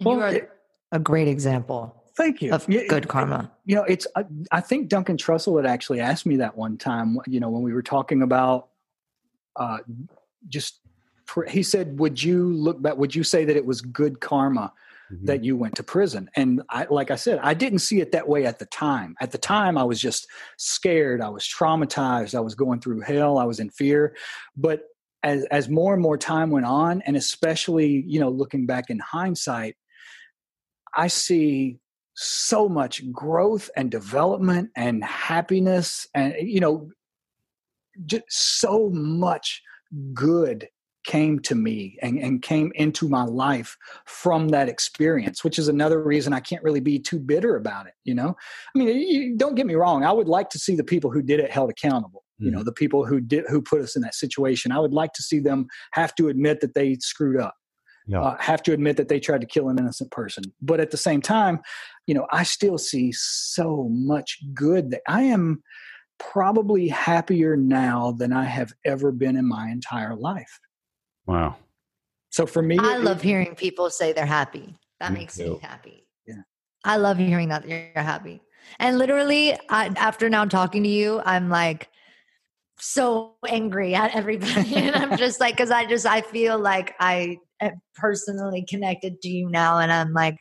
Well, you are it, a great example. Thank you. Of good karma. You know, it's. I, I, think Duncan Trussell had actually asked me that one time. You know, when we were talking about uh, just he said, "Would you look back? Would you say that it was good karma mm-hmm. that you went to prison?" And I, like I said, I didn't see it that way at the time. At the time, I was just scared. I was traumatized. I was going through hell. I was in fear. But as as more and more time went on, and especially you know looking back in hindsight, I see so much growth and development and happiness and you know just so much good came to me and, and came into my life from that experience which is another reason i can't really be too bitter about it you know i mean you, don't get me wrong i would like to see the people who did it held accountable mm. you know mm-hmm. the people who did who put us in that situation i would like to see them have to admit that they screwed up yeah. uh, have to admit that they tried to kill an innocent person but at the same time you know i still see so much good that i am probably happier now than I have ever been in my entire life. Wow. So for me, I it, love hearing people say they're happy. That me makes too. me happy. Yeah. I love hearing that you're happy. And literally, I, after now talking to you, I'm like so angry at everybody. and I'm just like, because I just, I feel like I am personally connected to you now. And I'm like,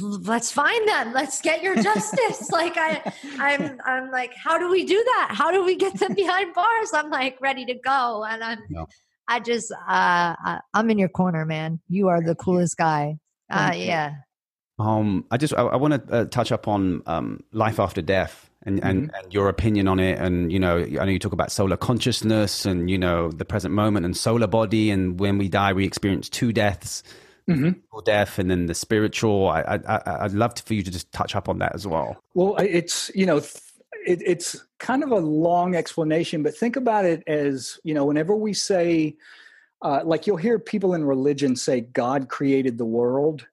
let's find them. Let's get your justice. like I, I'm, I'm like, how do we do that? How do we get them behind bars? I'm like ready to go, and I'm, no. I just, uh, I, am in your corner, man. You are the coolest guy. Uh, yeah. Um, I just, I, I want to uh, touch up on um, life after death. And, mm-hmm. and, and your opinion on it, and you know, I know you talk about solar consciousness, and you know, the present moment, and solar body, and when we die, we experience two deaths mm-hmm. death and then the spiritual. I, I, I'd love to, for you to just touch up on that as well. Well, it's, you know, it, it's kind of a long explanation, but think about it as, you know, whenever we say, uh, like you'll hear people in religion say God created the world.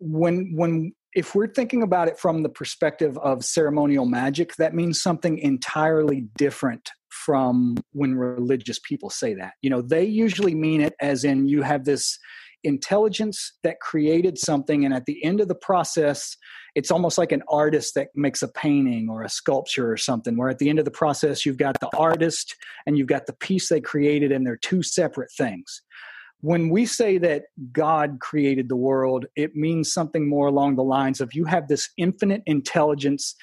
When, when, if we're thinking about it from the perspective of ceremonial magic, that means something entirely different from when religious people say that. You know, they usually mean it as in you have this intelligence that created something and at the end of the process it's almost like an artist that makes a painting or a sculpture or something where at the end of the process you've got the artist and you've got the piece they created and they're two separate things when we say that God created the world, it means something more along the lines of you have this infinite intelligence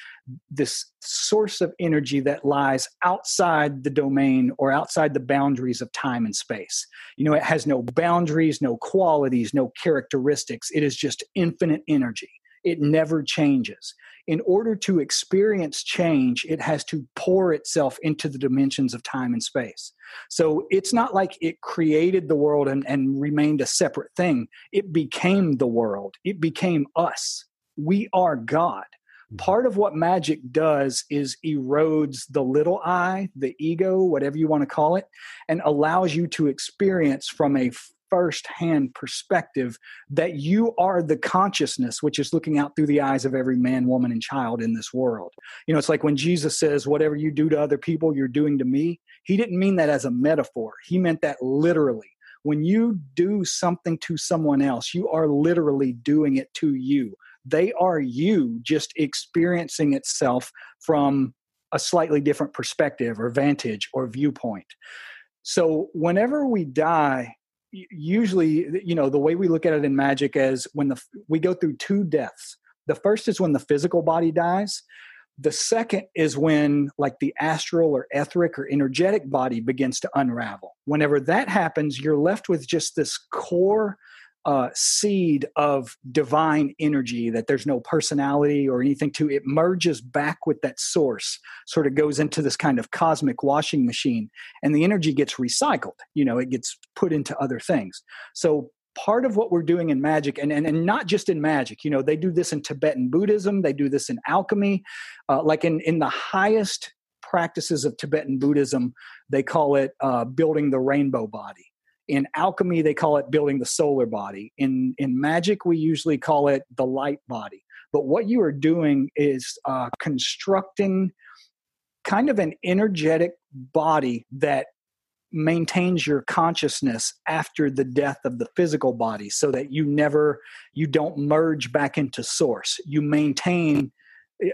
this source of energy that lies outside the domain or outside the boundaries of time and space. You know, it has no boundaries, no qualities, no characteristics. It is just infinite energy. It never changes. In order to experience change, it has to pour itself into the dimensions of time and space. So it's not like it created the world and, and remained a separate thing. It became the world, it became us. We are God mm-hmm. part of what magic does is erodes the little I, the ego, whatever you want to call it, and allows you to experience from a first hand perspective that you are the consciousness which is looking out through the eyes of every man, woman, and child in this world. You know, it's like when Jesus says, Whatever you do to other people, you're doing to me. He didn't mean that as a metaphor, he meant that literally. When you do something to someone else, you are literally doing it to you they are you just experiencing itself from a slightly different perspective or vantage or viewpoint. So whenever we die, usually, you know, the way we look at it in magic is when the we go through two deaths. The first is when the physical body dies. The second is when, like, the astral or etheric or energetic body begins to unravel. Whenever that happens, you're left with just this core uh, seed of divine energy that there's no personality or anything to it merges back with that source sort of goes into this kind of cosmic washing machine and the energy gets recycled you know it gets put into other things. So part of what we're doing in magic and, and, and not just in magic you know they do this in tibetan buddhism they do this in alchemy uh, like in, in the highest practices of tibetan buddhism they call it uh, building the rainbow body in alchemy they call it building the solar body. In in magic we usually call it the light body. But what you are doing is uh, constructing kind of an energetic body that maintains your consciousness after the death of the physical body so that you never you don't merge back into source. You maintain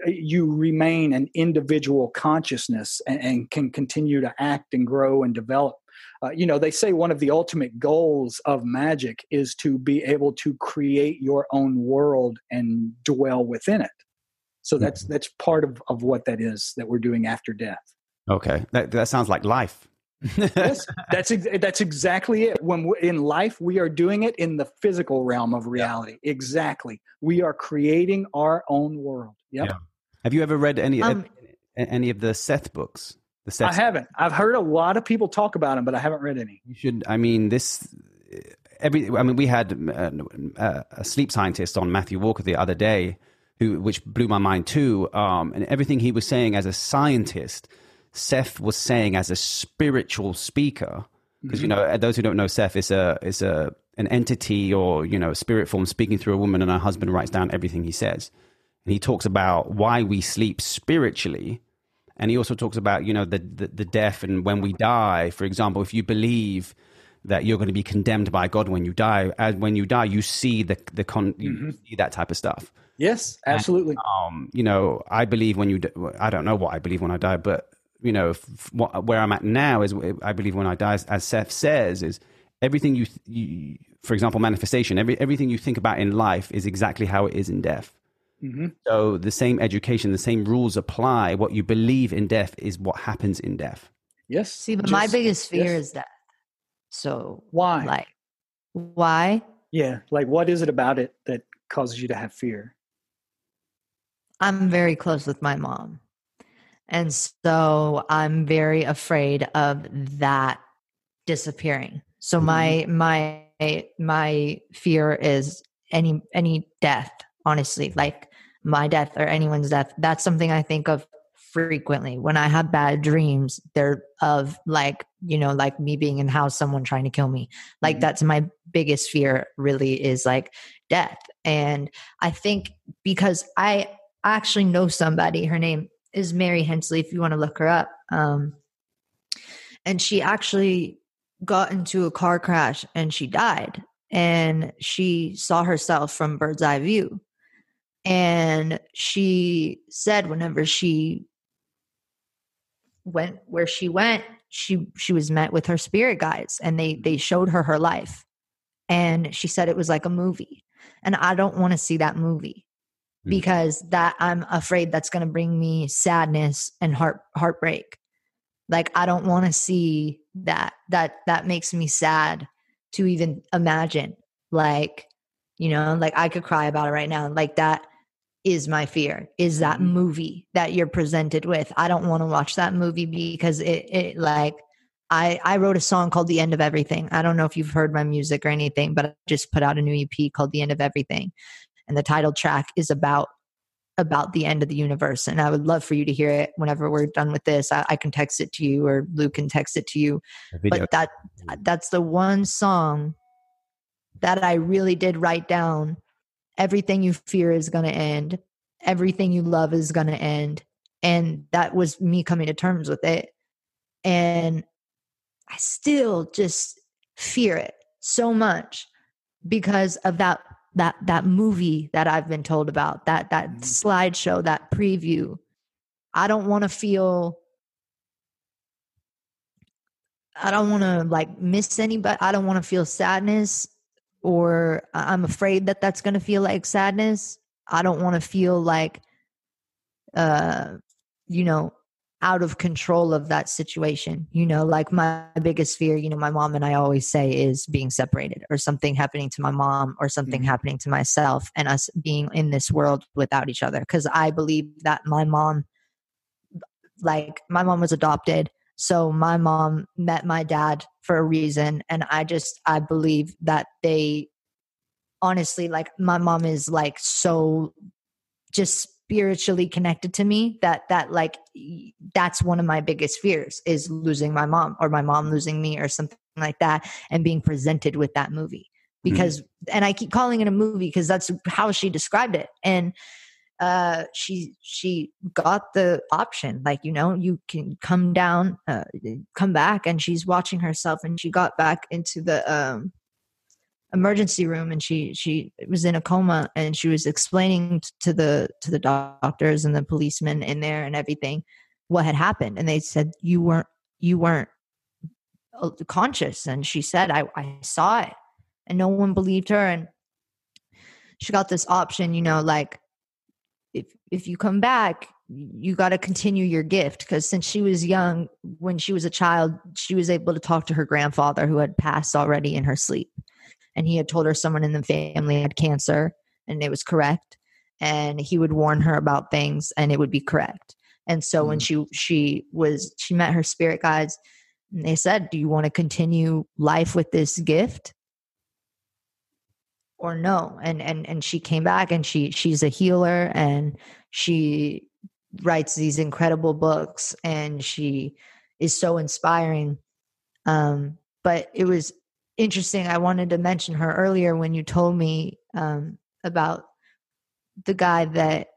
you remain an individual consciousness and, and, can continue to act and grow and develop uh, you know they say one of the ultimate goals of magic is to be able to create your own world and dwell within it so that's that's part of, of what that is that we're doing after death okay that, that sounds like life yes, that's that's exactly it. When in life we are doing it in the physical realm of reality. Yeah. Exactly, we are creating our own world. Yep. Yeah. Have you ever read any um, any of the Seth books? The I haven't. I've heard a lot of people talk about them, but I haven't read any. You should. I mean, this every. I mean, we had uh, uh, a sleep scientist on Matthew Walker the other day, who which blew my mind too. Um, and everything he was saying as a scientist Seth was saying as a spiritual speaker, because mm-hmm. you know those who don't know Seth is a is a an entity or you know a spirit form speaking through a woman, and her husband writes down everything he says, and he talks about why we sleep spiritually, and he also talks about you know the the, the death and when we die. For example, if you believe that you're going to be condemned by God when you die, as when you die, you see the the con, you mm-hmm. see that type of stuff. Yes, absolutely. And, um, you know, I believe when you, I don't know what I believe when I die, but you know, f- what, where I'm at now is, I believe, when I die, as Seth says, is everything you, you for example, manifestation. Every everything you think about in life is exactly how it is in death. Mm-hmm. So the same education, the same rules apply. What you believe in death is what happens in death. Yes. See, but Just, my biggest fear yes. is death. So why? Like, why? Yeah. Like, what is it about it that causes you to have fear? I'm very close with my mom. And so I'm very afraid of that disappearing. So mm-hmm. my my my fear is any any death, honestly, like my death or anyone's death. That's something I think of frequently when I have bad dreams. They're of like, you know, like me being in the house, someone trying to kill me. Like mm-hmm. that's my biggest fear really is like death. And I think because I actually know somebody, her name is Mary Hensley, if you want to look her up. Um, and she actually got into a car crash and she died. And she saw herself from bird's eye view. And she said, whenever she went where she went, she she was met with her spirit guides, and they they showed her her life. And she said it was like a movie. And I don't want to see that movie. Mm. because that I'm afraid that's going to bring me sadness and heart heartbreak. Like I don't want to see that that that makes me sad to even imagine. Like, you know, like I could cry about it right now. Like that is my fear is that mm-hmm. movie that you're presented with. I don't want to watch that movie because it it like I, I wrote a song called The End of Everything. I don't know if you've heard my music or anything, but I just put out a new EP called The End of Everything and the title track is about about the end of the universe and i would love for you to hear it whenever we're done with this i, I can text it to you or luke can text it to you but that that's the one song that i really did write down everything you fear is going to end everything you love is going to end and that was me coming to terms with it and i still just fear it so much because of that that that movie that I've been told about, that that mm-hmm. slideshow, that preview. I don't want to feel I don't want to like miss anybody. I don't want to feel sadness or I'm afraid that that's going to feel like sadness. I don't want to feel like uh you know out of control of that situation. You know, like my biggest fear, you know, my mom and I always say is being separated or something happening to my mom or something mm-hmm. happening to myself and us being in this world without each other. Cause I believe that my mom, like, my mom was adopted. So my mom met my dad for a reason. And I just, I believe that they honestly, like, my mom is like so just spiritually connected to me that that like that's one of my biggest fears is losing my mom or my mom losing me or something like that and being presented with that movie mm-hmm. because mm-hmm. and i keep calling it a movie because that's how she described it and uh she she got the option like you know you can come down uh, come back and she's watching herself and she got back into the um emergency room and she she was in a coma and she was explaining to the to the doctors and the policemen in there and everything what had happened and they said you weren't you weren't uh, conscious and she said I, I saw it and no one believed her and she got this option you know like if if you come back you got to continue your gift because since she was young when she was a child she was able to talk to her grandfather who had passed already in her sleep. And he had told her someone in the family had cancer and it was correct and he would warn her about things and it would be correct. And so mm-hmm. when she she was she met her spirit guides and they said do you want to continue life with this gift or no. And and and she came back and she she's a healer and she writes these incredible books and she is so inspiring. Um but it was interesting. I wanted to mention her earlier when you told me um about the guy that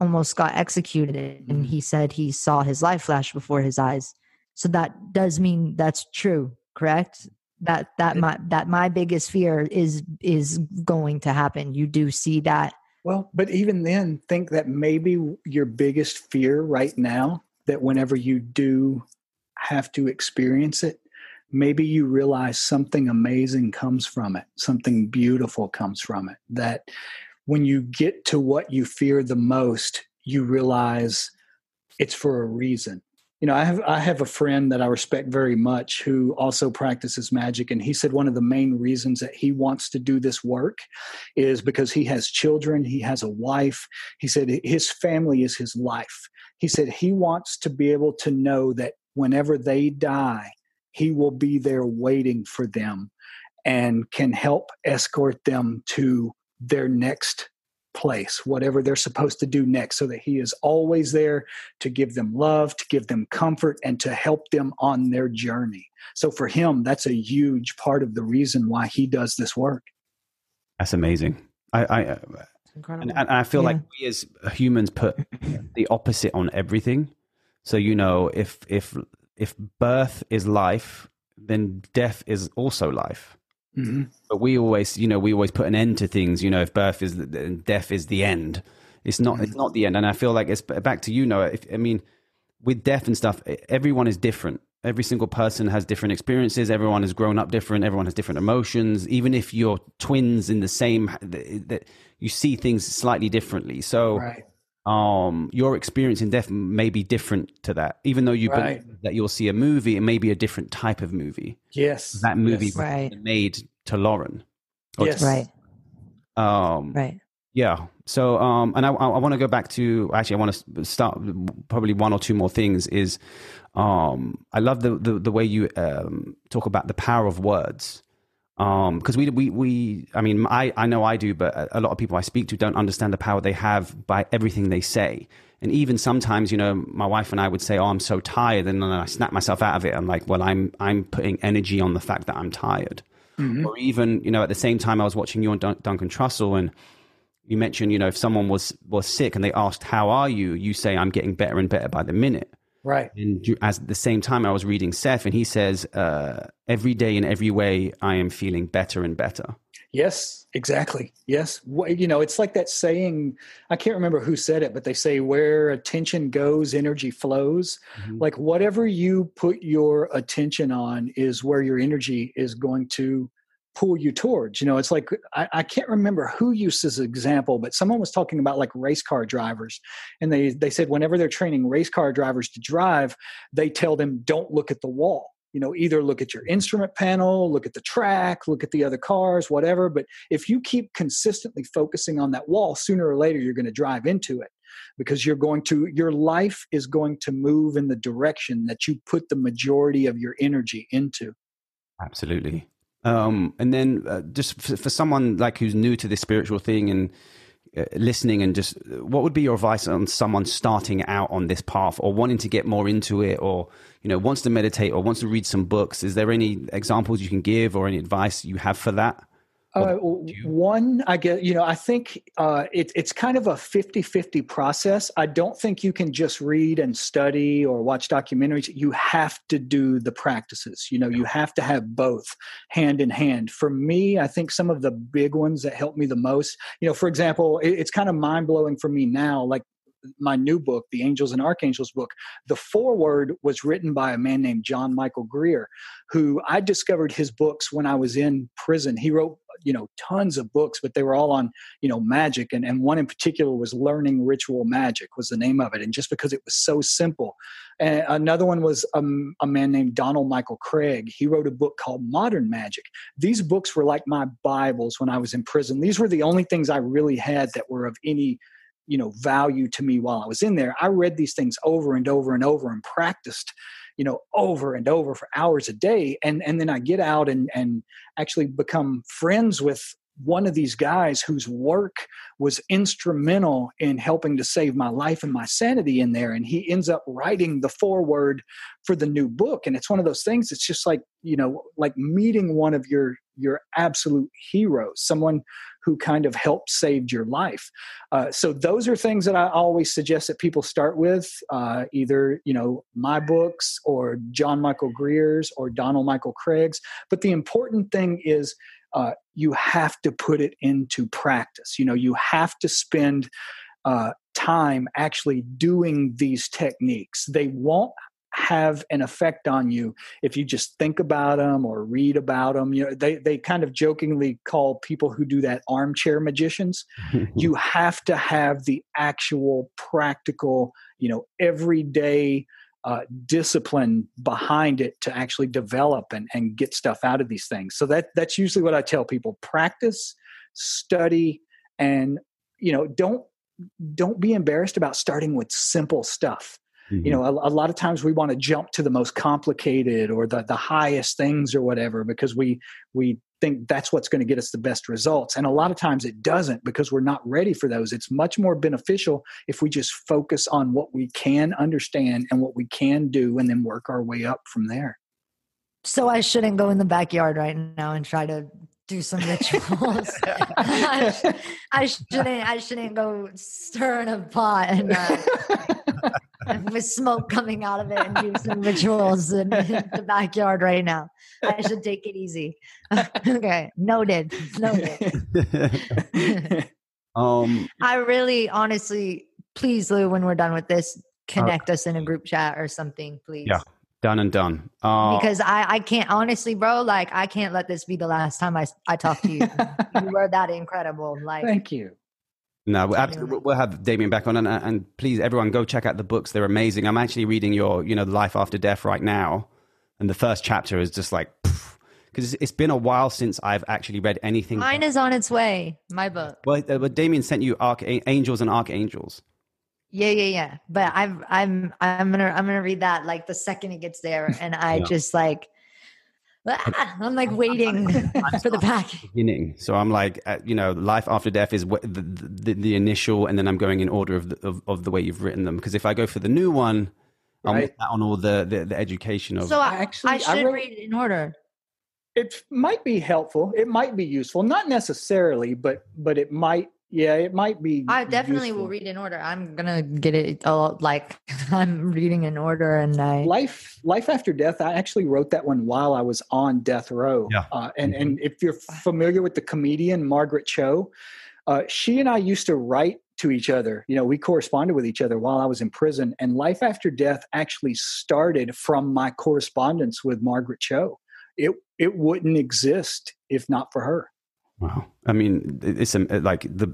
almost got executed and mm-hmm. he said he saw his life flash before his eyes. So that does mean that's true correct that that my that my biggest fear is is going to happen. You do see that. Well but even then think that maybe your biggest fear right now that whenever you do have to experience it maybe you realize something amazing comes from it something beautiful comes from it that when you get to what you fear the most you realize it's for a reason you know, I have I have a friend that I respect very much who also practices magic, and he said one of the main reasons that he wants to do this work is because he has children, he has a wife. He said his family is his life. He said he wants to be able to know that whenever they die, he will be there waiting for them and can help escort them to their next place, whatever they're supposed to do next, so that He is always there to give them love, to give them comfort, and to help them on their journey. So for Him, that's a huge part of the reason why He does this work. That's amazing. I, I uh, and, and, I feel yeah. like we as humans put the opposite on everything. So you know, if if if birth is life, then death is also life. Mm-hmm. But we always, you know, we always put an end to things. You know, if birth is the, death is the end, it's not. Mm-hmm. It's not the end. And I feel like it's back to you, Noah. If, I mean, with death and stuff, everyone is different. Every single person has different experiences. Everyone has grown up different. Everyone has different emotions. Even if you're twins in the same, that you see things slightly differently. So. Right um, your experience in death may be different to that. Even though you right. believe that you'll see a movie, it may be a different type of movie. Yes, that movie yes. Right. made to Lauren. Yes, to, right. Um, right. Yeah. So, um, and I, I want to go back to actually, I want to start probably one or two more things. Is um, I love the, the, the way you um, talk about the power of words um because we we we i mean i i know i do but a lot of people i speak to don't understand the power they have by everything they say. And even sometimes you know my wife and i would say oh i'm so tired and then i snap myself out of it. I'm like well i'm i'm putting energy on the fact that i'm tired. Mm-hmm. or even you know at the same time i was watching you on Dun- duncan trussell and you mentioned you know if someone was was sick and they asked how are you? You say i'm getting better and better by the minute Right. And as at the same time, I was reading Seth, and he says, uh, "Every day, in every way, I am feeling better and better." Yes, exactly. Yes, you know, it's like that saying. I can't remember who said it, but they say, "Where attention goes, energy flows." Mm-hmm. Like whatever you put your attention on is where your energy is going to pull you towards. You know, it's like I, I, can't remember who used this example, but someone was talking about like race car drivers, and they they said whenever they're training race car drivers to drive, they tell them don't look at the wall. You know, either look at your instrument panel, look at the track, look at the other cars, whatever. But if you keep consistently focusing on that wall, sooner or later you're going to drive into it because you're going to your life is going to move in the direction that you put the majority of your energy into. Absolutely. Um, and then uh, just for, for, someone like who's new to this spiritual thing and uh, listening and just what would be your advice on someone starting out on this path or wanting to get more into it or you know wants to meditate or wants to read some books? Is there any examples you can give or any advice you have for that uh, one, I get, you know, I think uh, it, it's kind of a 50 50 process. I don't think you can just read and study or watch documentaries. You have to do the practices. You know, you have to have both hand in hand. For me, I think some of the big ones that helped me the most, you know, for example, it, it's kind of mind blowing for me now. Like my new book, the Angels and Archangels book, the foreword was written by a man named John Michael Greer, who I discovered his books when I was in prison. He wrote you know tons of books but they were all on you know magic and, and one in particular was learning ritual magic was the name of it and just because it was so simple. And another one was um, a man named donald michael kraig. He wrote a book called modern magic. These books were like my bibles when i was in prison. These were the only things i really had that were of any you know value to me while i was in there. I read these things over and over and over and practiced you know over and over for hours a day and and then i get out and and actually become friends with one of these guys whose work was instrumental in helping to save my life and my sanity in there and he ends up writing the foreword for the new book and it's one of those things it's just like you know like meeting one of your your absolute heroes someone who kind of helped saved your life. Uh, so those are things that I always suggest that people start with, uh, either you know my books or John Michael Greer's or Donald Michael Kraig's. But the important thing is uh, you have to put it into practice. You know, you have to spend uh, time actually doing these techniques. They won't have an effect on you. If you just think about them or read about them you know they they kind of jokingly call people who do that armchair magicians. You have to have the actual practical you know everyday uh, discipline behind it to actually develop and, and get stuff out of these things. So that that's usually what i tell people practice study and you know don't don't be embarrassed about starting with simple stuff Mm-hmm. You know, a, a, lot of times we want to jump to the most complicated or the the highest things or whatever because we we think that's what's going to get us the best results. And a lot of times it doesn't because we're not ready for those. It's much more beneficial if we just focus on what we can understand and what we can do and then work our way up from there. So I shouldn't go in the backyard right now and try to do some rituals. I, I, shouldn't. I shouldn't go stir in a pot and uh, with smoke coming out of it and do some rituals in, in, the backyard right now. I should take it easy. okay, noted. Noted. um, I really, honestly, please, Lou, when we're done with this, connect us in a group chat or something, please. Yeah. Done and done. Uh, because I, I can't honestly, bro. Like I can't let this be the last time I, I talk to you. you were that incredible. Like, thank you. No, we'll, absolutely, we'll have Damien back on, and, and please, everyone, go check out the books. They're amazing. I'm actually reading your, you know, Life After Death right now, and the first chapter is just like, because it's been a while since I've actually read anything. Mine is on its way. My book. Well, uh, but Damien sent you Angels and Archangels. Yeah, yeah, yeah. But I'm, I'm, I'm gonna, I'm gonna read that like the second it gets there, and I yeah. just like Ah, I'm like waiting for the pack. Beginning. So I'm like, uh, you know, life after death is the, the, the, initial, and then I'm going in order of the, of, of the way you've written them. Because if I go for the new one. I'll miss out on all the, the, the education of. So I, actually, I should I wrote, read it in order. It might be helpful. It might be useful. Not necessarily, but but it might yeah it might be i definitely useful. will read in order i'm gonna get it all like i'm reading in order and i life life after death i actually wrote that one while i was on death row yeah. Uh, and mm-hmm. and if you're familiar with the comedian margaret cho uh, she and i used to write to each other you know we corresponded with each other while i was in prison and life after death actually started from my correspondence with margaret cho it it wouldn't exist if not for her Wow. I mean, it's like the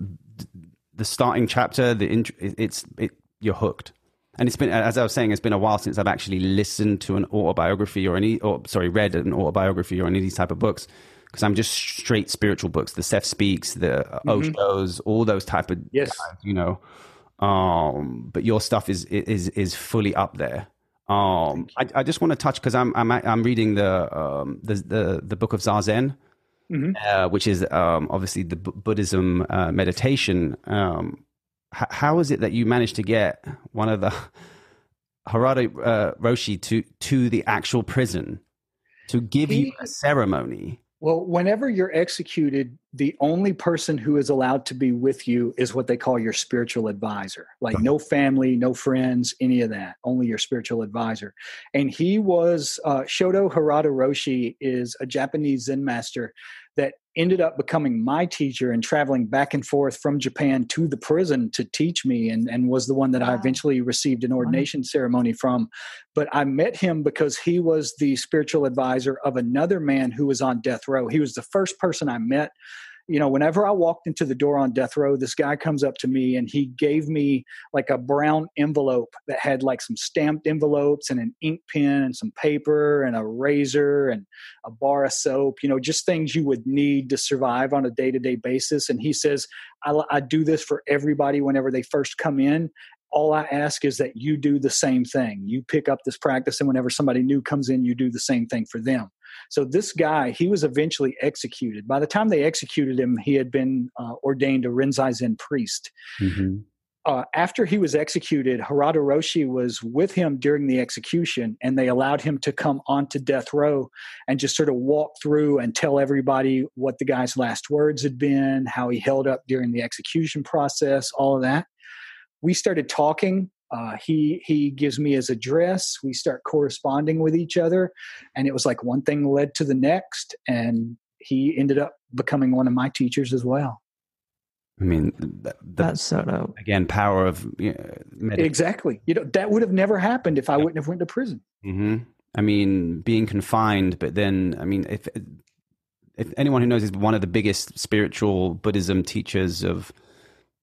the starting chapter. The int- it's it, you're hooked. And it's been, as I was saying, it's been a while since I've actually listened to an autobiography or any, or sorry, read an autobiography or any of these type of books because I'm just straight spiritual books. The Seth Speaks, the mm-hmm. Osho's, all those type of yes, guys, you know. Um, but your stuff is is is fully up there. Um, I, I just want to touch because I'm I'm I'm reading the um the the the book of Zazen mm-hmm. uh, which is um, obviously the B- Buddhism uh, meditation. Um, h- how is it that you managed to get one of the Harada uh, Roshi to to the actual prison to give he, you a ceremony? Well, whenever you're executed, the only person who is allowed to be with you is what they call your spiritual advisor. Like no family, no friends, any of that. Only your spiritual advisor. And he was uh, Shodo Harada Roshi is a Japanese Zen master that ended up becoming my teacher and traveling back and forth from Japan to the prison to teach me and, and was the one that wow. I eventually received an ordination wow. ceremony from. But I met him because he was the spiritual advisor of another man who was on death row. He was the first person I met you know, whenever I walked into the door on death row, this guy comes up to me and he gave me like a brown envelope that had like some stamped envelopes and an ink pen and some paper and a razor and a bar of soap, you know, just things you would need to survive on a day to day basis. And he says, I, I do this for everybody whenever they first come in all I ask is that you do the same thing. You pick up this practice, and whenever somebody new comes in, you do the same thing for them. So this guy, he was eventually executed. By the time they executed him, he had been uh, ordained a Rinzai Zen priest. Mm-hmm. Uh, after he was executed, Harada Roshi was with him during the execution, and they allowed him to come onto death row and just sort of walk through and tell everybody what the guy's last words had been, how he held up during the execution process, all of that. We started talking uh, he he gives me his address. We start corresponding with each other, and it was like one thing led to the next, and he ended up becoming one of my teachers as well. I mean, the, that's so dope. Again, power of you know, exactly. You know that would have never happened if I wouldn't have went to prison. Mm-hmm. I mean, being confined, but then I mean, if if anyone who knows is one of the biggest spiritual Buddhism teachers of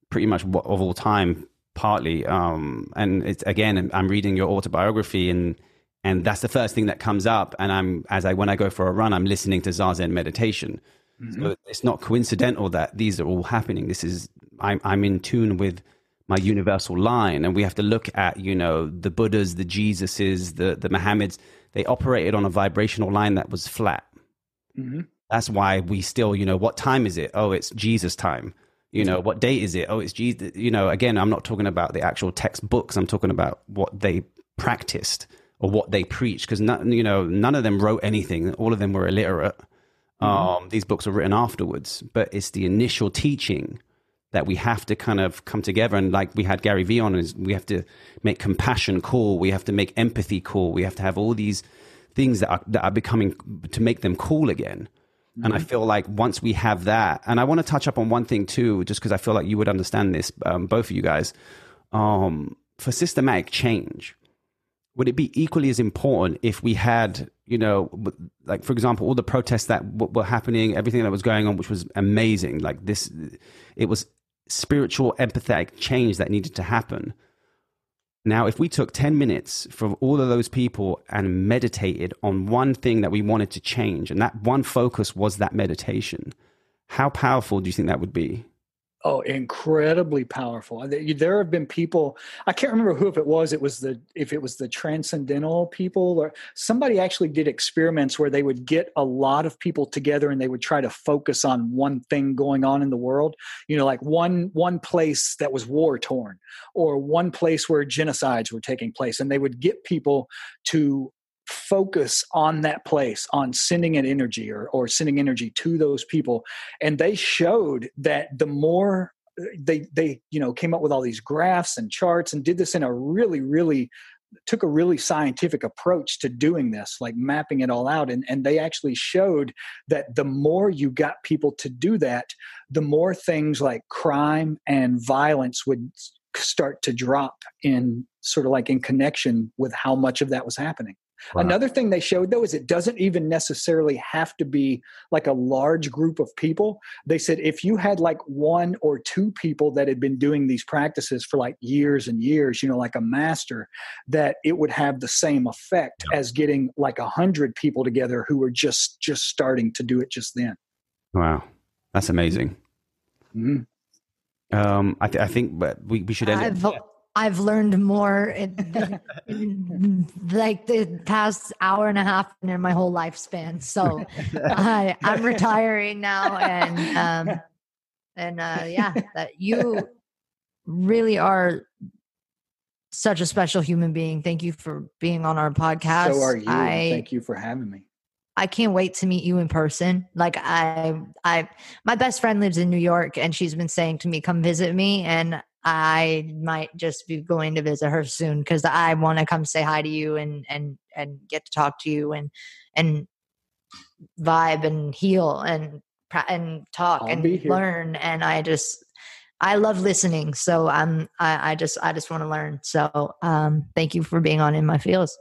pretty much of all time partly. Um, and it's again, I'm reading your autobiography, and and that's the first thing that comes up. And I'm as I when I go for a run, I'm listening to zazen meditation. Mm-hmm. So it's not coincidental that these are all happening. This is I'm I'm in tune with my universal line, and we have to look at you know the Buddhas, the Jesuses, the the Muhammad's. They operated on a vibrational line that was flat. Mm-hmm. That's why we still, you know, what time is it? Oh, it's Jesus time. You know, what date is it? Oh, it's Jesus. You know, again, I'm not talking about the actual textbooks. I'm talking about what they practiced or what they preached. Because, you know, none of them wrote anything. All of them were illiterate. Mm-hmm. Um, these books were written afterwards. But it's the initial teaching that we have to kind of come together. And like we had Gary Vee on, is we have to make compassion cool. We have to make empathy cool. We have to have all these things that are, that are becoming to make them cool again. Mm-hmm. And I mm-hmm. feel like once we have that, and I want to touch up on one thing too, just because I feel like you would understand this, um, both of you guys. Um, for systematic change, would it be equally as important if we had, you know, like for example, all the protests that w- were happening, everything that was going on, which was amazing, like this, it was spiritual, empathetic change that needed to happen. Now, if we took 10 minutes from all of those people and meditated on one thing that we wanted to change, and that one focus was that meditation, how powerful do you think that would be? Oh, incredibly powerful. There have been people. I can't remember who if it was. It was the if it was the transcendental people or somebody actually did experiments where they would get a lot of people together and they would try to focus on one thing going on in the world. You know, like one one place that was war torn, or one place where genocides were taking place, and they would get people to focus on that place on sending an energy or, or sending energy to those people. And they showed that the more uh, they they you know came up with all these graphs and charts and did this in a really really took a really scientific approach to doing this like mapping it all out. And, and they actually showed that the more you got people to do that the more things like crime and violence would start to drop in sort of like in connection with how much of that was happening Wow. Another thing they showed though is it doesn't even necessarily have to be like a large group of people. They said if you had like one or two people that had been doing these practices for like years and years, you know, like a master, that it would have the same effect as getting like a hundred people together who were just just starting to do it just then. Wow, that's amazing. Mm-hmm. Um, I, th- I think, but we, we should end. I've, it. I've learned more in, in, like the past hour and a half and in my whole lifespan. So I, I'm retiring now, and um, and uh, yeah, that you really are such a special human being. Thank you for being on our podcast. So are you. I, Thank you for having me. I can't wait to meet you in person. Like I I my best friend lives in New York and she's been saying to me come visit me and I might just be going to visit her soon because I want to come say hi to you and and and get to talk to you and and vibe and heal and and talk I'll and learn. And I just I love listening. So I'm I, I just I just want to learn. So um, thank you for being on in my fields.